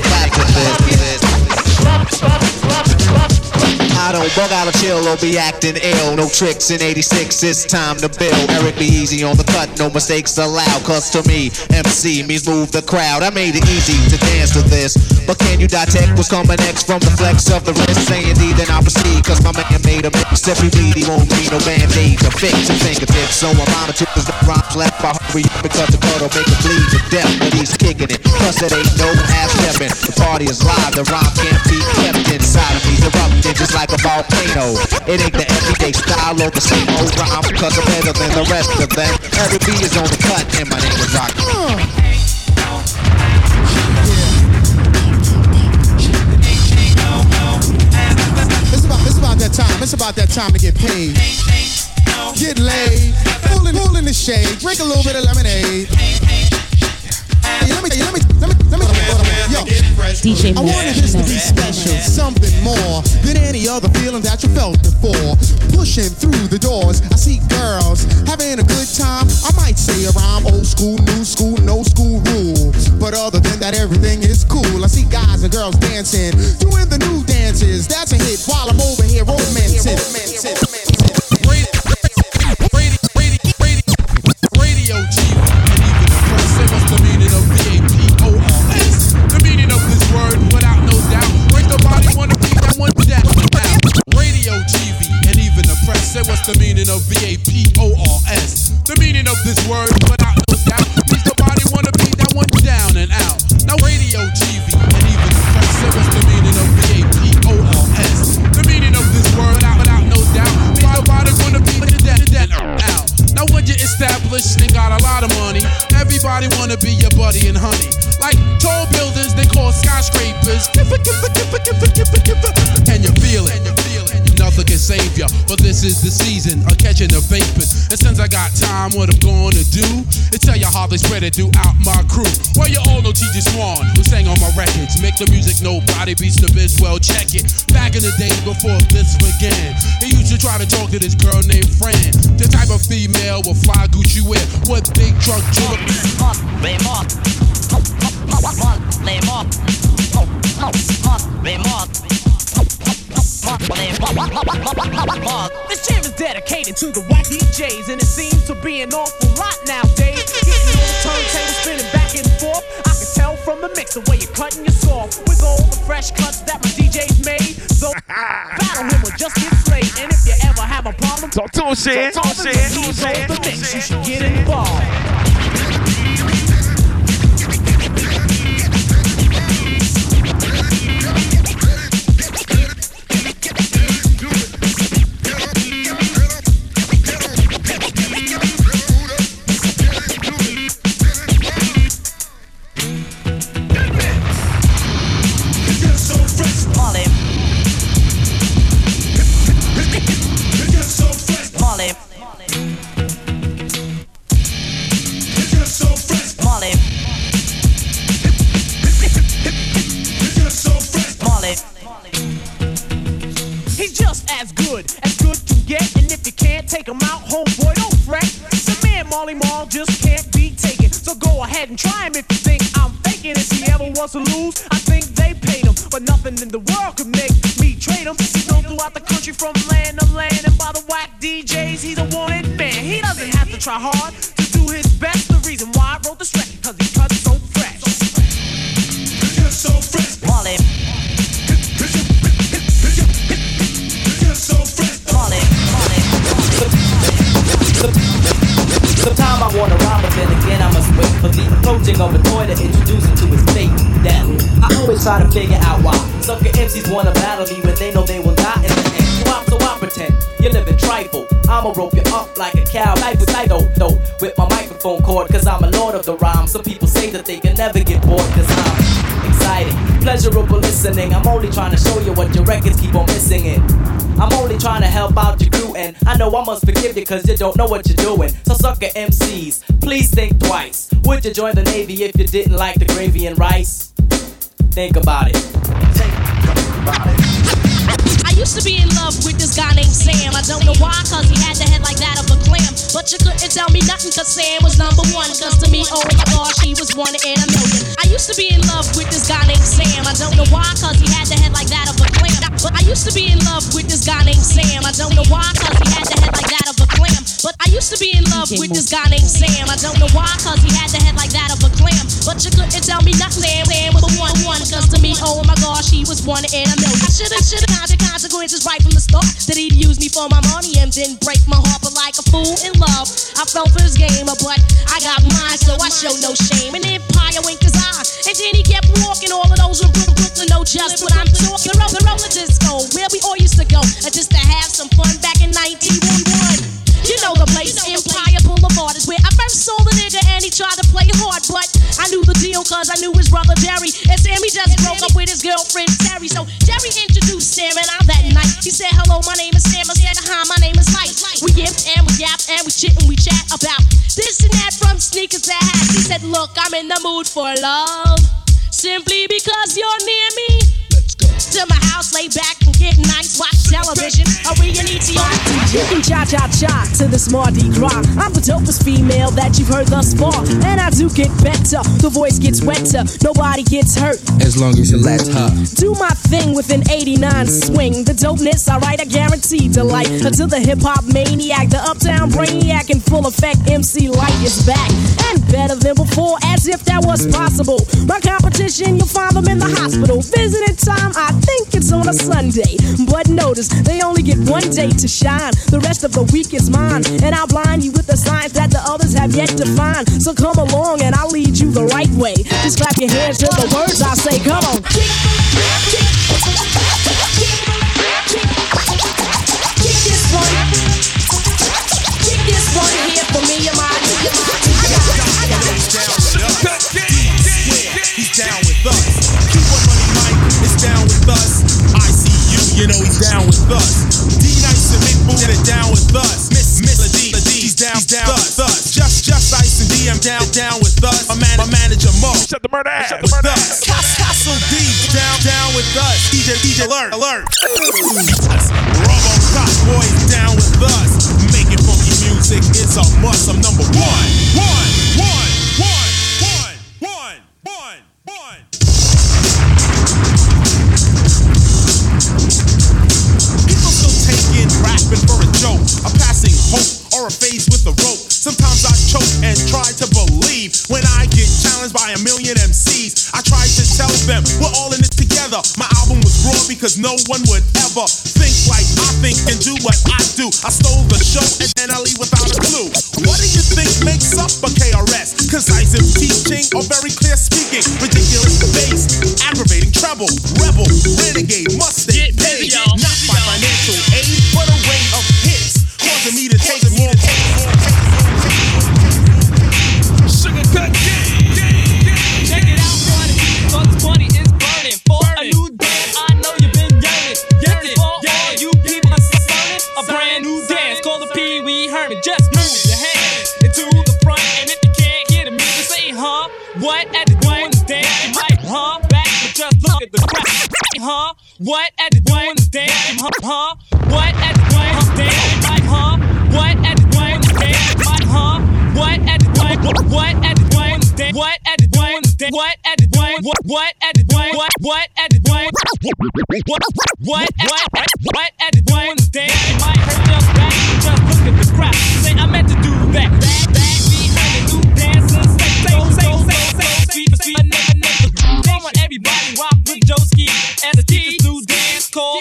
bug out of chill or be acting ill. No tricks in 86, it's time to build. Eric be easy on the cut, no mistakes allowed. Cause to me, MC means move the crowd. I made it easy to dance to this. But can you detect what's coming next from the flex of the wrist? Saying D, then I proceed, cause my man made a mix. If you he won't need no band-aid to fix your fingertips. So I'm on to the rhymes left. I hurry up because the cut'll make him bleed to death. But he's kicking it, plus it ain't no half stepping. The party is live, the rhyme can't be kept inside of me. Erupting just like a volcano. It ain't the everyday style or the same old rhyme, cause I'm better than the rest of them. Every beat is on the cut, and my name is Rock. Oh. That time. It's about that time to get paid. Get laid. Pull in, pull in the shade. Drink a little bit of lemonade. Hey, let me, let me, let me, let me. Yo, DJ I wanted this to be special, something more than any other feeling that you felt before. Pushing through the doors, I see girls having a good time. I might say a rhyme, old school, new school, no school rules. But other than that, everything is cool. I see guys and girls dancing, doing the new dances. That's a hit while I'm over here romancing. Radio. And even the what's the meaning of V-A-P-O-R-S. The meaning of this word, without no doubt. The body, wanna that one down. Radio TV. And even the press say what's the meaning of V-A-P-O-R-S. The meaning of this word, without no doubt. The body, wanna beat and out. Now radio TV. And even the say what's the meaning of V-A-P-O-R-S. The meaning of this word, without, without no doubt. Beat the body, wanna beat that, that out. Now when you're established and got a lot of money, everybody wanna be your buddy and honey. Like tall buildings, they call skyscrapers. And you feel it. Save ya, but this is the season of catching the vapors. And since I got time, what I'm gonna do is tell you how they spread it throughout my crew. Well, you all know TJ Swan, who sang on my records. Make the music nobody beats the biz. Well, check it. Back in the day before this began, he used to try to talk to this girl named Fran. The type of female with fly Gucci wear, with big truck jewelry. Raymond. This jam is dedicated to the white DJs, and it seems to be an awful lot nowadays. Getting on the turntable, spinning back and forth. I can tell from the mix the way you're cutting your saw with all the fresh cuts that my DJs made. So battle him or just get slayed. And if you ever have a problem, talk to him, Shan. Talk to him, He's on the mix. You should get involved. Try him if you think I'm faking. If he ever wants to lose, I think they paid him. But nothing in the world could make me trade him. He's known throughout the country from land to land. And by the whack DJs, he's a wanted man. He doesn't have to try hard try to figure out why sucker MCs wanna battle me when they know they will die in the end. So I, so I pretend you live in trifle. I'ma rope you up like a cow, life with though, though, with my microphone cord, cause I'm a lord of the rhyme. Some people say that they can never get bored, cause I'm excited, pleasurable listening. I'm only trying to show you what your records keep on missing it. I'm only trying to help out your crew, and I know I must forgive you cause you don't know what you're doing. So, sucker MCs, please think twice. Would you join the Navy if you didn't like the gravy and rice? Think about it. I used to be in love with this guy named Sam. I don't know why, cause he had the head like that of a clam. But you couldn't tell me nothing, cause Sam was number one. Cause to me, oh my gosh, he was one in a million. I used to be in love with this guy named Sam. I don't know why, cause he had the head like that of a clam. But I used to be in love with this guy named Sam. I don't know why, cause he had the head like that of a. But I used to be in love with this guy named Sam. I don't know why, cause he had the head like that of a clam. But you couldn't tell me nothing, Sam, a one, one. Cause to me, oh my gosh, he was one in a million. I should've, should've counted consequences right from the start. That he'd use me for my money and then break my heart. But like a fool in love, I fell for his game. But I got mine, so I show no shame. And Empire winked his eye. And then he kept walking all of those in Brooklyn, know just what I'm talking. The the roller disco, where we all used to go, just to have some fun back in 1941. You know the place, Empire Boulevard is where I first saw the nigga and he tried to play hard, but I knew the deal cause I knew his brother Jerry. And Sammy just broke up with his girlfriend Terry. So Jerry introduced Sam and I that night. He said, Hello, my name is Sam. I said, Hi, my name is Mike. We yip and we yap and we chit and we chat about this and that from sneakers to hats. He said, Look, I'm in the mood for love. Simply because you're near me. To my house, lay back and get nice, watch television. Are we an ETR? You can cha cha cha to this Mardi Gras. I'm the dopest female that you've heard thus far. And I do get better. The voice gets wetter. Nobody gets hurt. As long as you let her. Do my thing with an 89 swing. The dopeness, alright, I guarantee delight. Until the hip hop maniac, the uptown brainiac in full effect, MC Lyte is back. And better than before, as if that was possible. My competition, you'll find them in the hospital. Visiting time, I think it's on a Sunday. But notice, they only get one day to shine. The rest of the week is mine. And I'll blind you with the signs that the others have yet to find. So come along and I'll lead you the right way. Just clap your hands to the words I say. Come on. Kick this one. Kick this one here for me you, know he's down with us. D Nice and Mick Boone are down with us. Miss Miss D, he's down, down with us. Just Just Ice and D, I'm down, down with us. My, man, my manager Mo. Shut the murder ass. the us. Cas- Castle D, down, down with us. DJ, DJ Alert, Alert. Robo Cop Boys down with us. Making funky music is a must. I'm number. One, one, rapping for a joke, a passing hope or a phase with a rope. Sometimes I choke and try to believe when I get challenged by a million MCs. I try to tell them we're all in it together. My album was raw because no one would ever think like I think and do what I do. I stole the show and then I leave without a clue. What do you think makes up a KRS? Concise in teaching or very clear speaking? Ridiculous bass, aggravating treble, rebel, renegade, mustang, paid. Huh? What at the doing this dance? Huh? What at the doing? You might, huh? What at the doing? You might, huh? What at the doing? What at the doing this dance? What at the doing this dance? What at the doing? What? What at the doing? What? What at the doing? What? What? What? What at the doing dance? It might hurt your back, just look at the crowd. Say I meant to do that,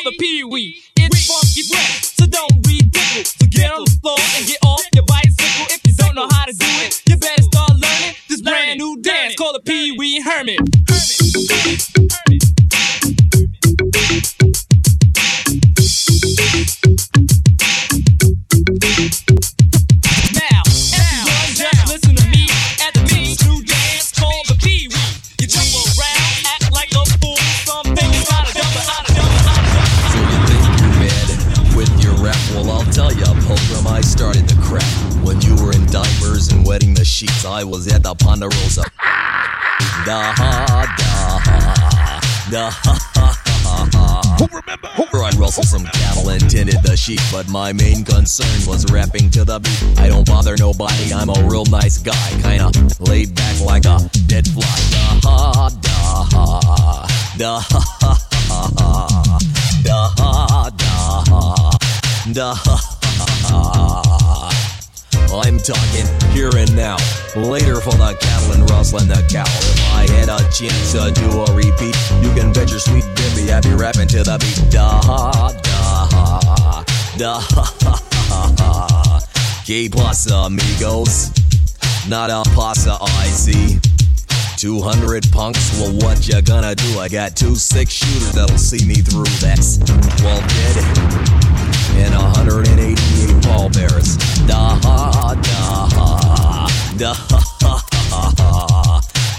the Pee Wee. It's funky fresh, so don't be different. So get on the floor and get off your bicycle. If you don't know how to do it, you better start learning this brand new dance called the Pee Wee Herman. Now, Pilgrim, I started the crap. When you were in diapers and wetting the sheets, I was at the Ponderosa. Da ha da ha da ha ha ha ha. Who remember? I rustled some cattle and tended the sheep, but my main concern was rapping to the beat. I don't bother nobody, I'm a real nice guy, kinda laid back like a dead fly. Da ha da ha da ha ha ha da ha Da Uh, I'm talking here and now. Later for the cattle and rustling the cow. If I had a chance to do a repeat, you can bet your sweet dippy I'd be rapping to the beat. Da da da. Ha ha ha ha. Que pasa, amigos? Not a pasa, I see. 200 punks, well, what you gonna do? I got two six shooters that'll see me through. That's 12 dead and 188 pallbearers. Da ha da ha, da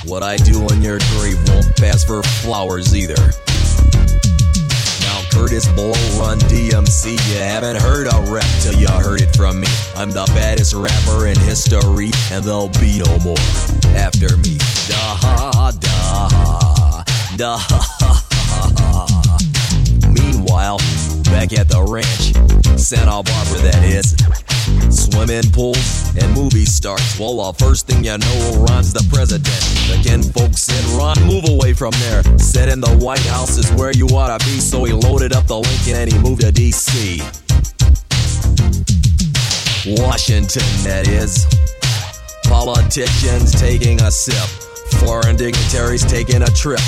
What I do on your grave won't pass for flowers either. Now Kurtis Blow Run DMC, you haven't heard a rap till you heard it from me. I'm the baddest rapper in history, and there'll be no more after me. Da da da. Meanwhile, back at the ranch, Santa Barbara that is. Swimming pools and movie stars. Well, the first thing you know, Ron's the president. Again, folks said, Ron, move away from there. Said in the White House is where you ought to be. So he loaded up the Lincoln and he moved to D.C. Washington, that is. Politicians taking a sip. Foreign dignitaries taking a trip.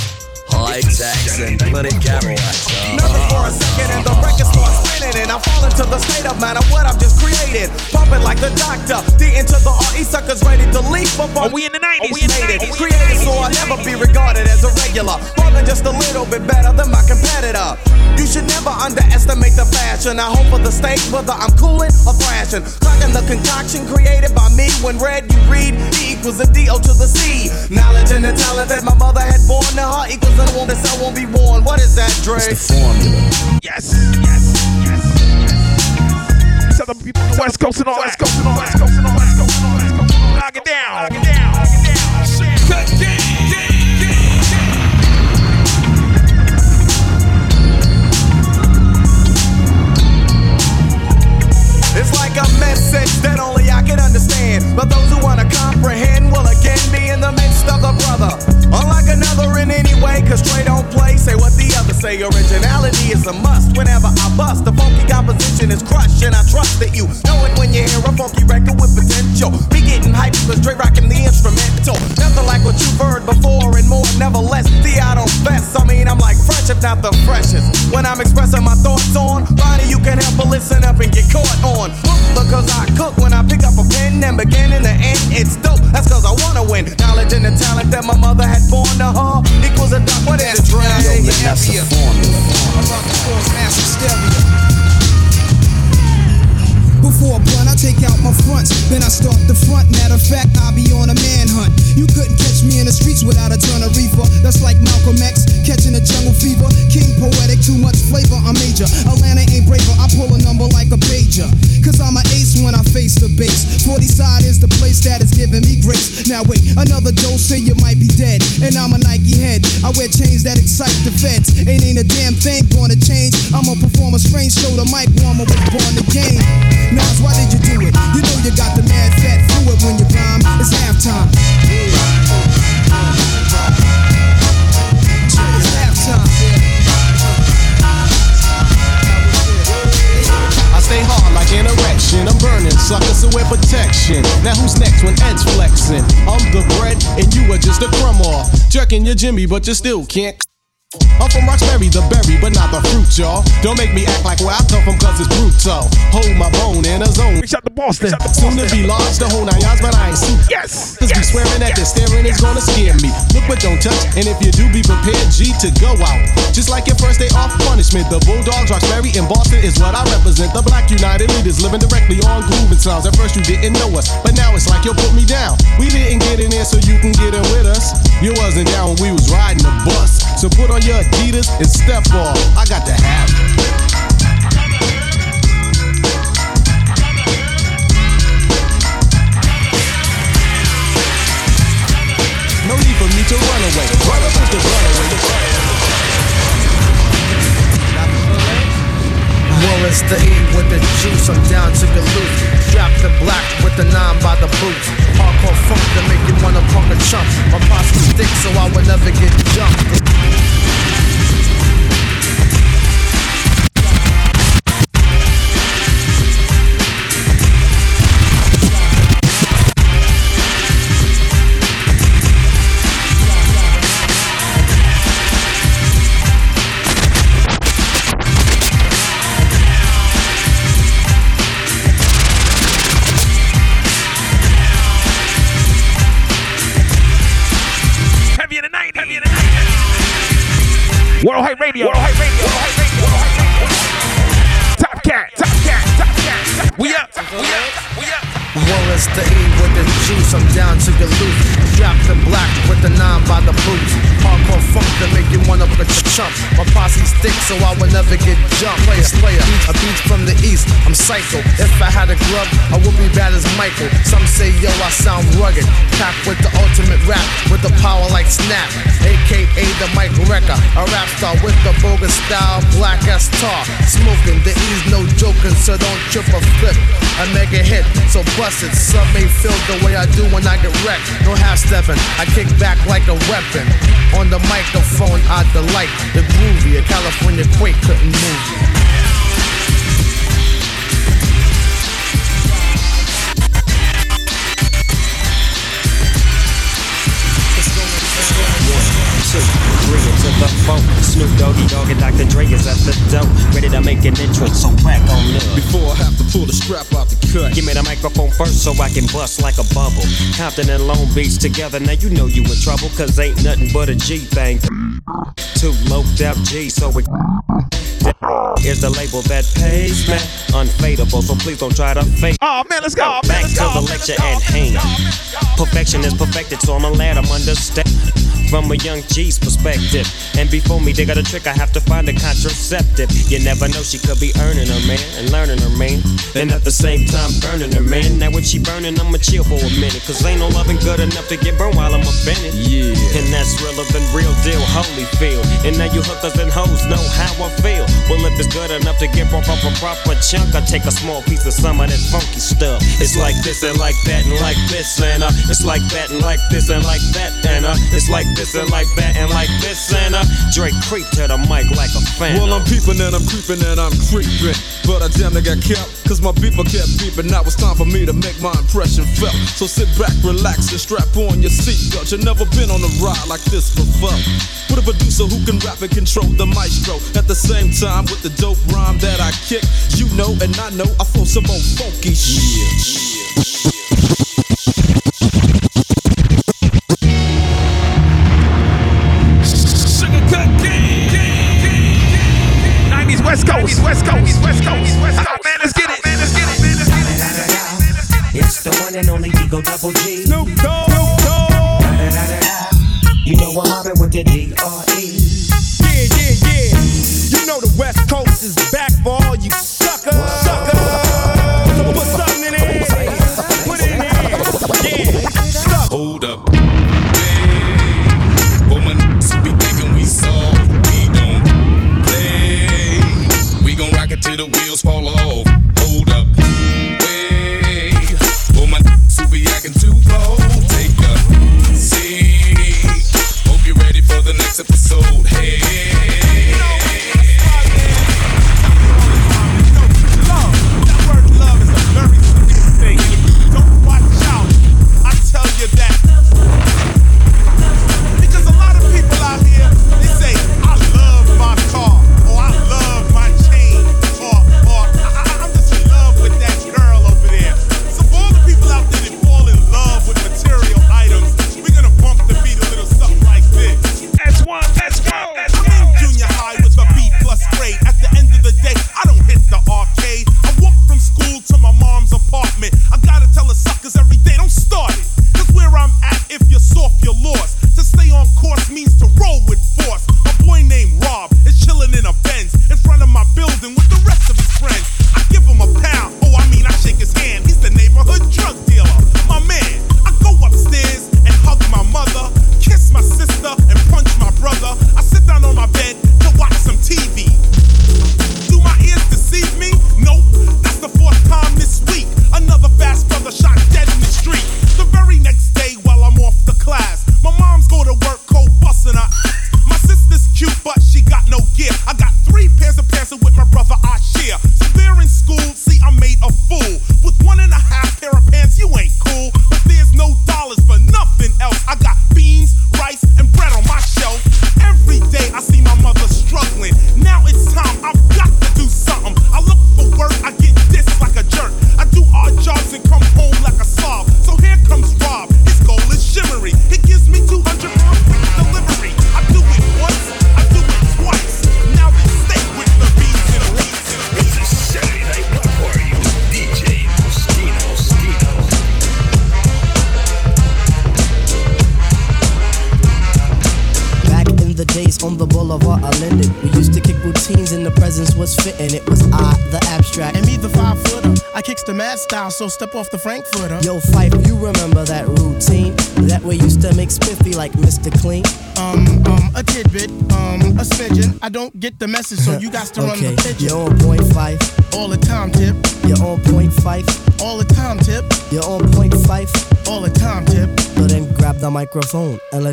High tax and plenty Cadillacs. Never for a second and the record starts spinning and I fall into the state of man of what I've just created. Pumping like the doctor, D into the RE suckers ready to leap before Are we in the 90s? we made it. Created so I'll never be regarded as a regular. Rolling just a little bit better than my competitor. You should never underestimate the fashion. I hope for the stage whether I'm cooling or thrashing. Clocking the concoction created by me. When red you read, E equals a D O to the C. Knowledge and the talent that my mother had born to her equals a one that I won't be. What is that, Dre? formula. Yes, yes, yes, yes. Southern people, the West Coast and all West Coast and all West Coast and all West Coast and all West Coast. Knock it down, knock it down, knock it down. Shit. It's like a message that only I can understand. But those who wanna comprehend will again be in the midst of the brother. Unlike another in any way, cause Dre don't play. Say what the others say. Originality is a must. Whenever I bust, the funky composition is crushed. And I trust that you know it when you hear a funky record with potential. Be getting hyped cause Dre rocking the instrumental. Nothing like what you've heard before and more, nevertheless. See, I don't fess. I mean, I'm like fresh, if not the freshest. When I'm expressing my thoughts on, Ronnie, you can help but listen up and get caught on. Because I cook when I pick up a pen and begin in the end, it's dope. That's cause I wanna win. Knowledge and the talent that my mother had born to her equals a duck. What is it, Dre? Yo, man, that's the formula. Before a blunt, I take out my fronts, then I start the front. Matter of fact, I'll be on a manhunt. You couldn't catch me in the streets without a ton of reefer. That's like Malcolm X catching a jungle fever. King poetic, too much flavor, I'm major. Atlanta ain't braver, I pull a number like a pager. Cause I'm an ace when I face the base. 40 side is the place that is giving me grace. Now wait, another dose and you might be dead. And I'm a Nike head. I wear chains that excite the feds. Ain't ain't a damn thing gonna change. I'ma perform a strange show. The mic warmer was born the game. Nas, why did you do it? You know you got the mad fat fluid when you rhyme. It's halftime. It's halftime. I stay hard like an erection. I'm burning suckers so wear protection. Now who's next when Ed's flexing? I'm the bread and you are just a crumb off. Jerking your Jimmy, but you still can't. I'm from Roxbury, the berry, but not the fruit, y'all. Don't make me act like where I come from, cause it's brutal. Hold my bone in a zone. Reach out to Boston. Soon to be large, the whole nine yards, but I ain't see. Yes. Cause be swearing at this staring is gonna scare me. Look but don't touch, and if you do, be prepared, G, to go out. Just like your first day off punishment, the Bulldogs, Roxbury, and Boston is what I represent. The Black United Leaders living directly on grooving sounds. At first you didn't know us, but now it's like you'll put me down. We didn't get in there so you can get in with us. You wasn't down when we was riding the bus. So put on your Adidas and step off. I got to have it. No need for me to run away. Run up with the runaway. Morris the E with the juice, I'm down to Galoof. Strap the black with the nine by the boots. Hardcore funk to make you wanna punk a chump. My posse stick so I would never get jumped. World Hype Radio. World Hype Radio. World Hype Radio. World Hype Radio. Well, the E with the juice, I'm down to your loot. Strapped in black with the nine by the boots. Hardcore funk to make you wanna put your chump. My posse's thick so I will never get jumped. Player, slayer, a beat from the east, I'm psycho. If I had a glove, I would be bad as Michael. Some say, yo, I sound rugged. Packed with the ultimate rap, with the power like Snap. AKA the Mike Wrecker, a rap star with the bogus style, black as tar. Smoking, the E's no joking, so don't trip or flip. A hit, so bust it. Some may feel the way I do when I get wrecked. No half stepping, I kick back like a weapon. On the microphone, I delight the groovy. A California quake couldn't move. two, the phone. Snoop Doggy Dogg and Dr. Dre is at the door, ready to make an entrance. So crack on up. Before I have to pull the strap out the cut. Give me the microphone first so I can bust like a bubble. Compton and Long Beach together, now you know you in trouble, cause ain't nothing but a G thing. Two loped up G, so it is the label that pays me. Unfadable, so please don't try to fake. Oh man, let's go. Back to the lecture at hand. Perfection is perfected, so I'ma let 'em understand. From a young G's perspective. And before me, they got a trick, I have to find a contraceptive. You never know, she could be earning her man and learning her man. And at the same time, burning her man. Now, if she burning, I'ma chill for a minute. Cause ain't no loving good enough to get burned while I'm offended. Yeah. And that's realer than real deal, holy feel. And now you hookers and hoes know how I feel. Well, if it's good enough to get broke off a proper chunk, I take a small piece of some of that funky stuff. It's like this and like that and like this and uh, it's like that and like this and like that and uh, it's like and like that and like this and uh, Drake creep to the mic like a fan. Well, I'm peeping and I'm creeping and I'm creeping. But I damn near got kept, cause my beeper kept beeping. Now it's time for me to make my impression felt. So sit back, relax, and strap on your seatbelt. You've never been on a ride like this before. With a producer who can rap and control the maestro. At the same time, with the dope rhyme that I kick, you know and I know I flow some old funky shit.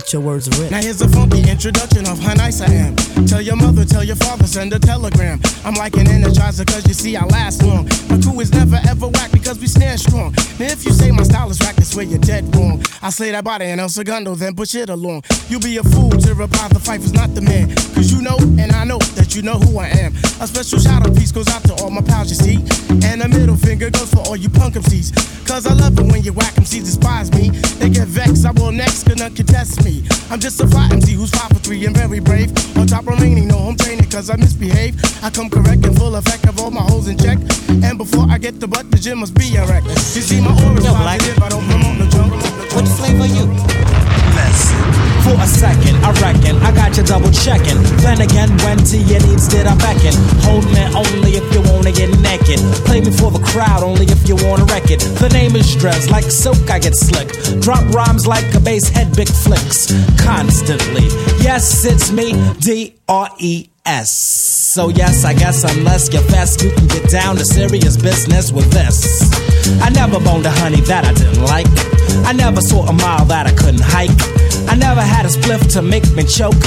Let your words rip. Now here's a funky introduction of how nice I am. Tell your mother, tell your father, send a telegram. I'm like an energizer, cause you see I last long. My crew is never ever whack because we stand strong. Now if you say my style is whack, that's where you're dead wrong. I slay that body and El Segundo, then push it along. You'll be a fool to reply the fight is not the man. Cause you know, and I know that you know who I am. A special shout out piece goes out to all my pals, you see. And a middle finger goes for all you punk MCs. Cause I love it when you whack MCs despise me. They get vexed, I will next, cause none can test me. I'm just a fly MC who's five for three and very brave. On top remaining, no home training, cause I misbehave. I come correct and full effect of all my holes in check. And before I get the butt, the gym must be a wreck. You see, my aura's Yo, positive, I don't promote no junk. What flavor you? For a second, I reckon I got you double checking. Then again, when to your needs did I beckon? Hold me only if you wanna get naked. Play me for the crowd only if you wanna wreck it. The name is Dres, like silk I get slick. Drop rhymes like a bass head, big flicks. Constantly. Yes, it's me, D R E S. So yes, I guess unless you're fast, you can get down to serious business with this. I never boned a honey that I didn't like. I never saw a mile that I couldn't hike. I never had a spliff to make me choke.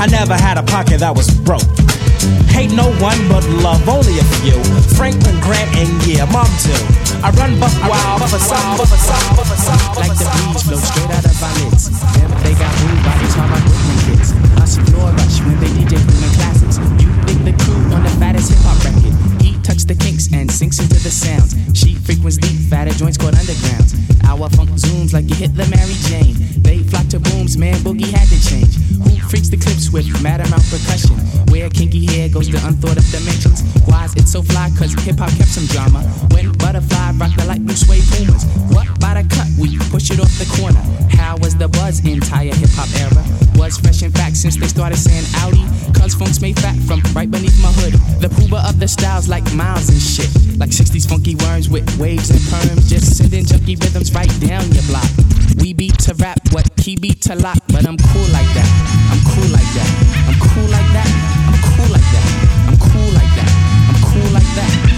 I never had a pocket that was broke. Hate no one but love only a few. Franklin Grant and yeah, mom too. I run buck wild for some, for some, for some. Like the breeze flow straight out of our lids. Them they got moved by the time I quit my kids. Us floor rush when they DJ from the classics. You dig the crew on the fattest hip hop and sinks into the sounds. She frequents deep, fatter joints called undergrounds. Our funk zooms like you hit the Mary Jane. They flock to booms, man, boogie had to change. Who freaks the clips with mad amount percussion? Where kinky hair goes to unthought of dimensions. Why is it so fly? Cause hip hop kept some drama. When butterfly rock the light blue suede pumas. What by the cut? We push it off the corner. How was the buzz entire hip hop era? Was fresh in fact since they started saying Audi. Cause funk's made fat from right beneath my hood. The pooba of the styles like miles and shit. Like 60s funky worms with waves and perms. Just sending junky rhythms right down your block. We beat to rap what he beat to lock. But I'm cool like that. I'm cool like that. I'm cool like that. I'm cool like that. I'm cool like that. I'm cool like that.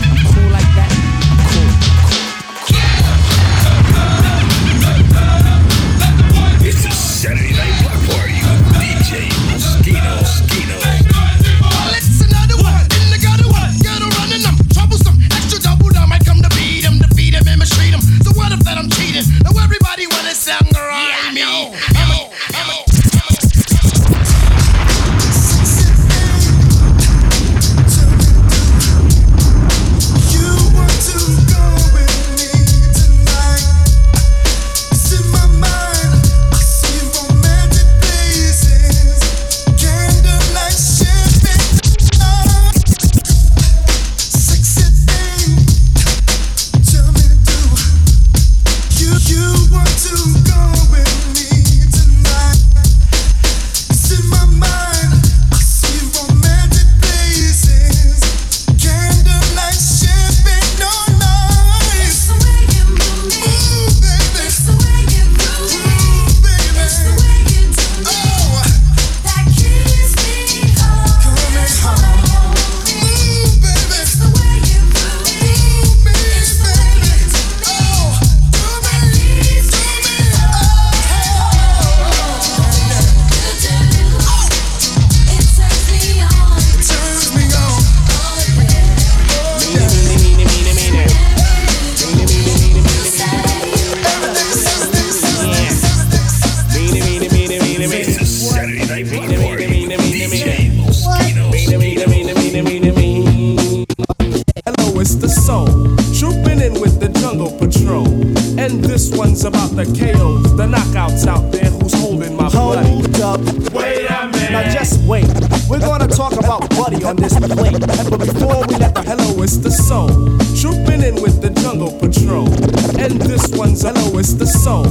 It's the soul.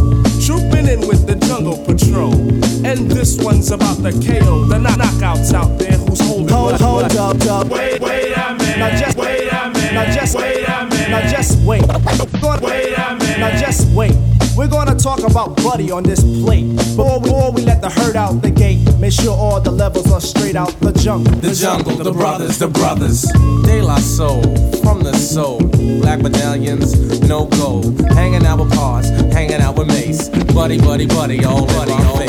Trooping in with the jungle patrol. And this one's about the KO, the knock- knockouts out there who's holding Hold, what- hold what- up, up. Wait, wait a minute. Now just wait a minute. Now just wait a minute. Now just wait. Wait a minute. Now just wait. We're gonna talk about Buddy on this plate. Before we, before we let the herd out the gate, make sure all the levels are straight out the jungle. The jungle, the brothers, the brothers. De La Soul, from the soul. Black medallions, no gold. Hanging out with Pars, hanging out with Mace. Buddy, buddy, buddy, all buddy, all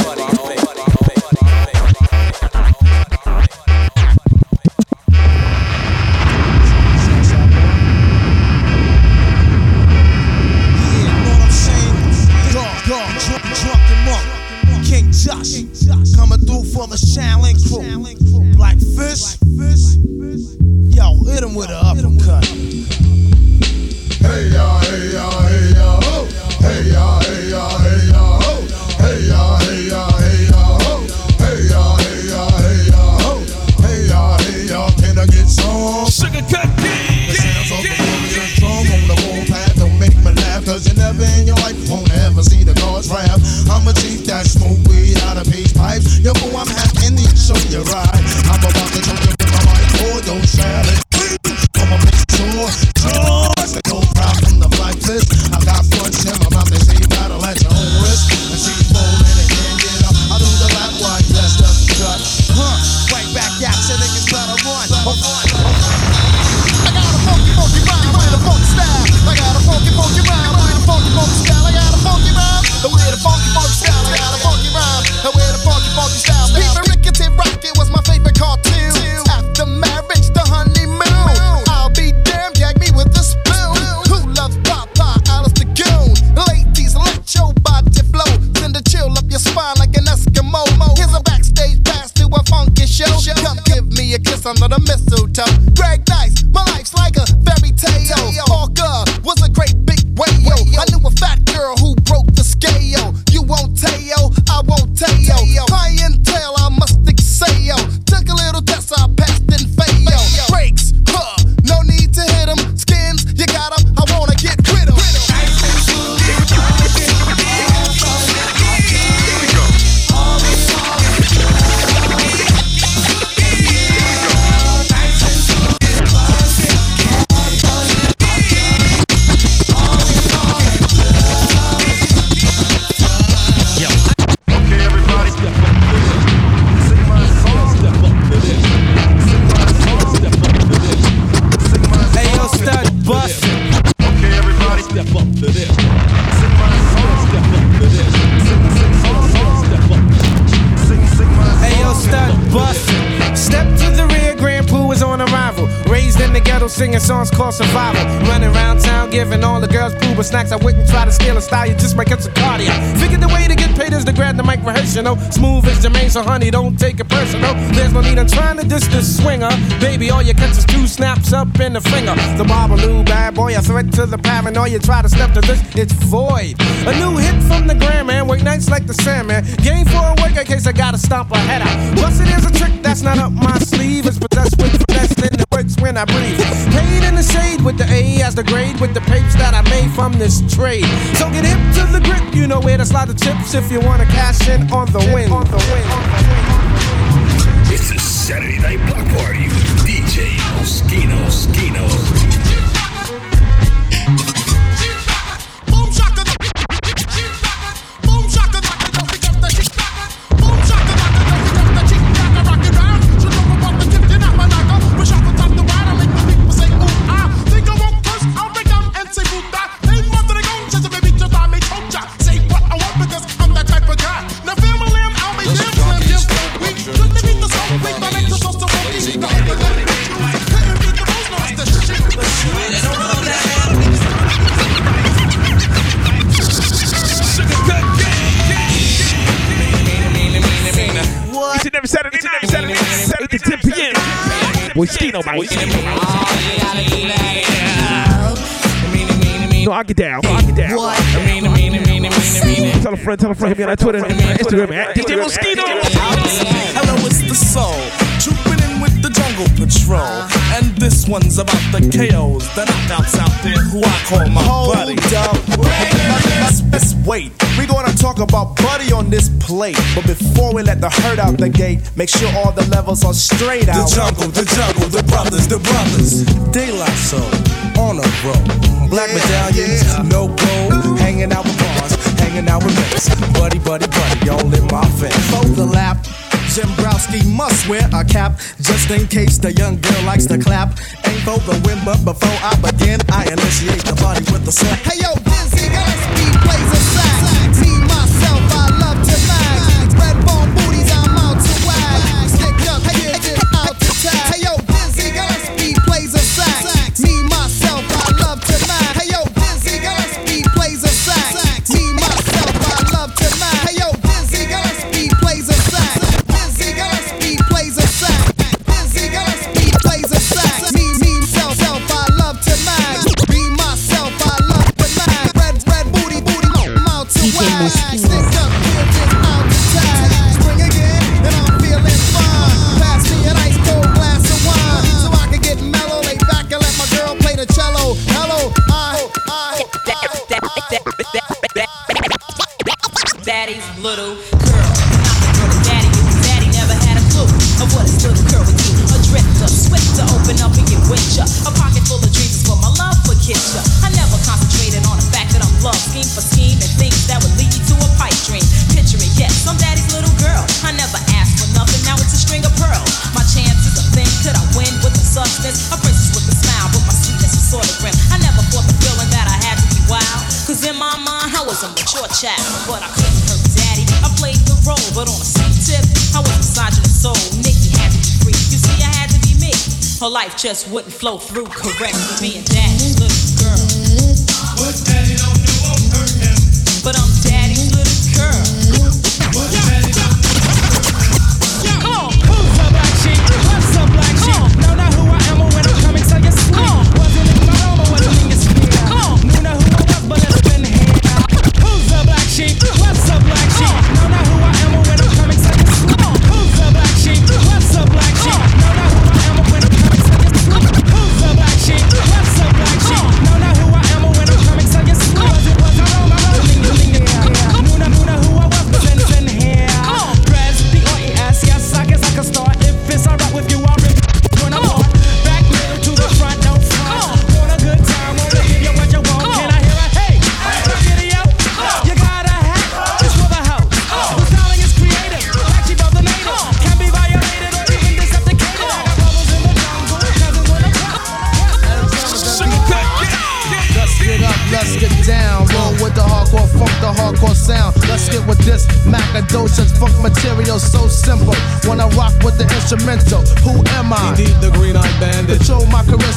so honey, don't take it personal. There's no need in trying to diss the swinger. Baby, all you catch is two snaps up in the finger. The Babaloo bad boy, a threat to the paranoia. Try to step to this, it's void. A new hit from the Grand Man, work nights like the Sandman. Game for a work in case I gotta stomp a head out. Plus, it is a trick that's not up my sleeve. It's the grade with the papes that I made from this trade. So get hip to the grip, you know where to slide the chips if you wanna cash in on the win. On the win. It's a Saturday Night Block Party No, I get down. I get down. Tell a friend, tell a friend, hit me on Twitter Instagram at DJ Moschino. Hello, it's the soul. Trooping in with the jungle patrol. And this one's about the KOs, the knockouts out there who I call my Hold buddy. up. Let's, let's wait. We gonna talk about Buddy on this plate. But before we let the herd out the gate, make sure all the levels are straight out. The jungle, the jungle, the brothers, the brothers. De La Soul, on a roll. Black medallions, no gold. Hanging out with bars, hanging out with mates. Buddy, buddy, buddy, all in my face. Fold the lap. Jimbrowski must wear a cap just in case the young girl likes to clap. Ain't for the win, but before I begin, I initiate the body with the slap. Hey yo, Dizzy, got life just wouldn't flow through correct with me and daddy's little girl.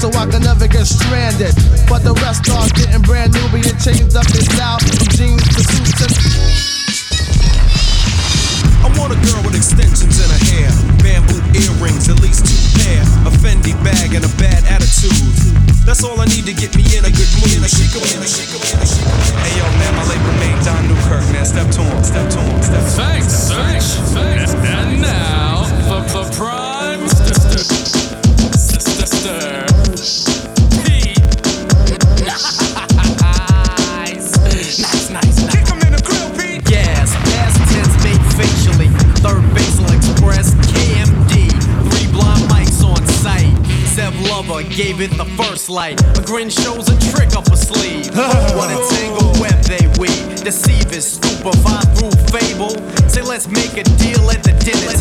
So I can never get stranded. But the rest are getting brand new, being changed up and style. From jeans to suits and I want a girl with extensions in her hair, bamboo earrings, at least two pair, a Fendi bag, and a bad attitude. That's all I need to get me in a good mood. Hey yo, man, my label mate Don Newkirk, man. Step to him, step to him, step to him. Thanks, thanks, thanks. And now for the prime Lover gave it the first light. A grin shows a trick up a sleeve. what a web they weave. Deceive is stupefy through fable. Say let's make a deal at the dinner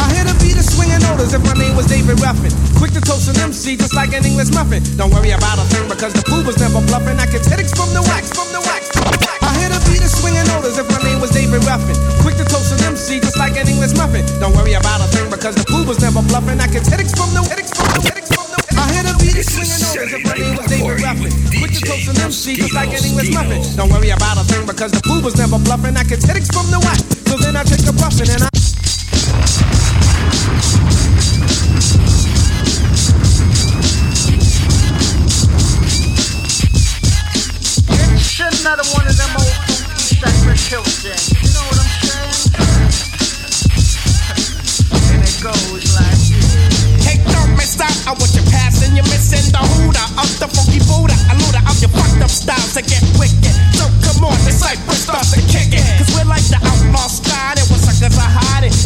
I hear the beat of swinging notice if my name was David Ruffin. Quick to toast an MC just like an English muffin. Don't worry about a thing because the fool was never bluffing. I can headaches from the wax, from the wax. I hear the beat of swinging notice if my name was David Ruffin. To toast an MC just like an English muffin. Don't worry about a thing because the fool was never bluffing. I can headaches from the headaches from the headaches from the. I hear the beat swinging notice if my name was David Ruffin. Quick to toast an MC just like an English muffin. Don't worry about a thing because the fool was never bluffing. I can headaches from the wax. So then I take a puffin' and I.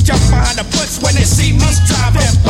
jump behind the bush when they see me driving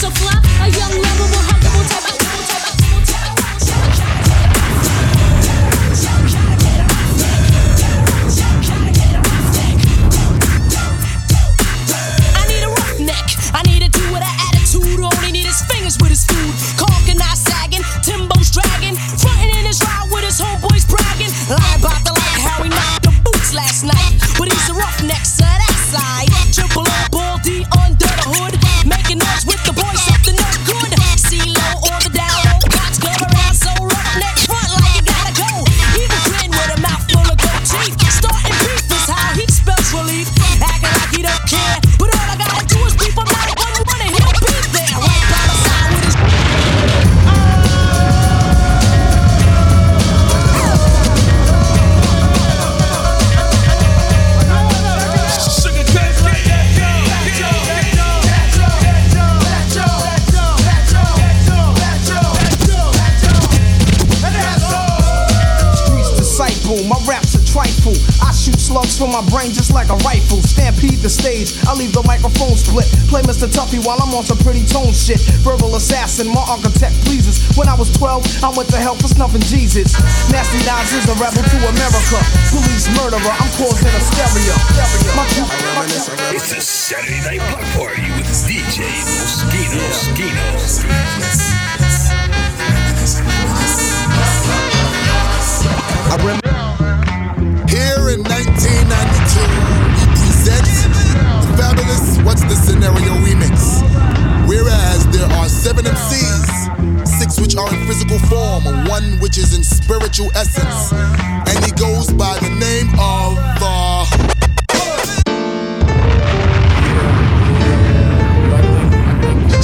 so fly. Play while I'm on some pretty tone shit. Verbal assassin, my architect pleases. When I was 12, I went to hell for snuffing Jesus. Nasty Nas is a rebel to America. Police murderer, I'm causing hysteria. My It's a Saturday Night Block Party with DJ Mosquito. Mosquito. I remember here in 1992, we present the fabulous What's the Scenario remix. Which is in spiritual essence. And he goes by the name of uh,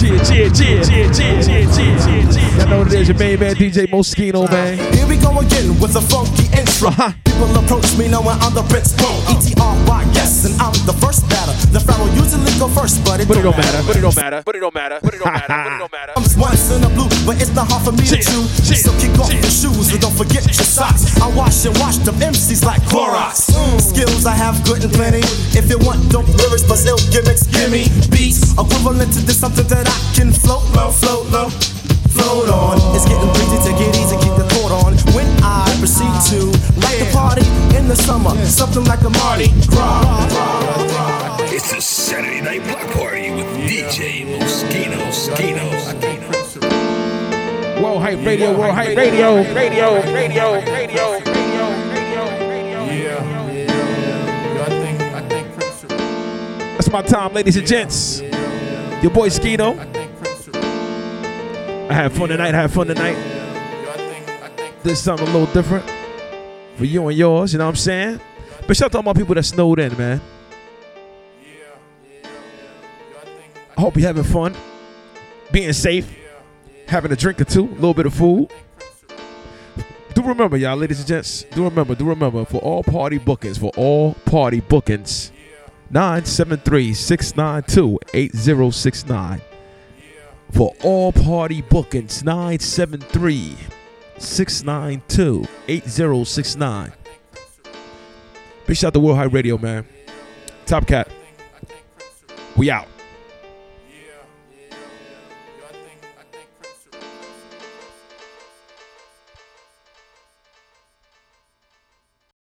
Yeah, yeah, yeah, yeah, yeah, yeah, yeah, yeah. Y'all know what it is, your main man, DJ Mosquito, man. Here we go again with a funky intro. People approach me knowing I'm the Prince Po. ETR by yes, and I'm the first batter. The Pharoahe usually go first, but it But it don't don't matter, matter. but it don't matter, but it don't matter, but it don't matter, but it don't matter. I'm once in the blue, but it's not hard for me to chew. So kick off your shoes and don't forget your socks. I wash and wash them MCs like Clorox. Mm. Skills I have good and plenty. If you want dope lyrics but ill gimmicks, give me beats equivalent to this something that I can float low, float low. Float on. It's getting breezy to get easy, keep the coat on. When I proceed to light the party in the summer, something like a Mardi Gras. It's a Saturday Night Block Party with DJ Mosquito. Mosquito. World Hype Radio, World Hype Radio, Radio, Radio, Radio, Radio. That's my time, ladies and gents. Your boy Skeeto. I had fun tonight, I had fun tonight. Did something a little different for you and yours, you know what I'm saying? But shout out to all my people that snowed in, man. yeah. I hope you're having fun, being safe, having a drink or two, a little bit of food. Do remember, y'all, ladies and gents. Do remember, do remember, for all party bookings, for all party bookings, 973 692 8069. For all party bookings, 973 692 8069. Big shout out to World Hype Radio, man. Top Cat. We out.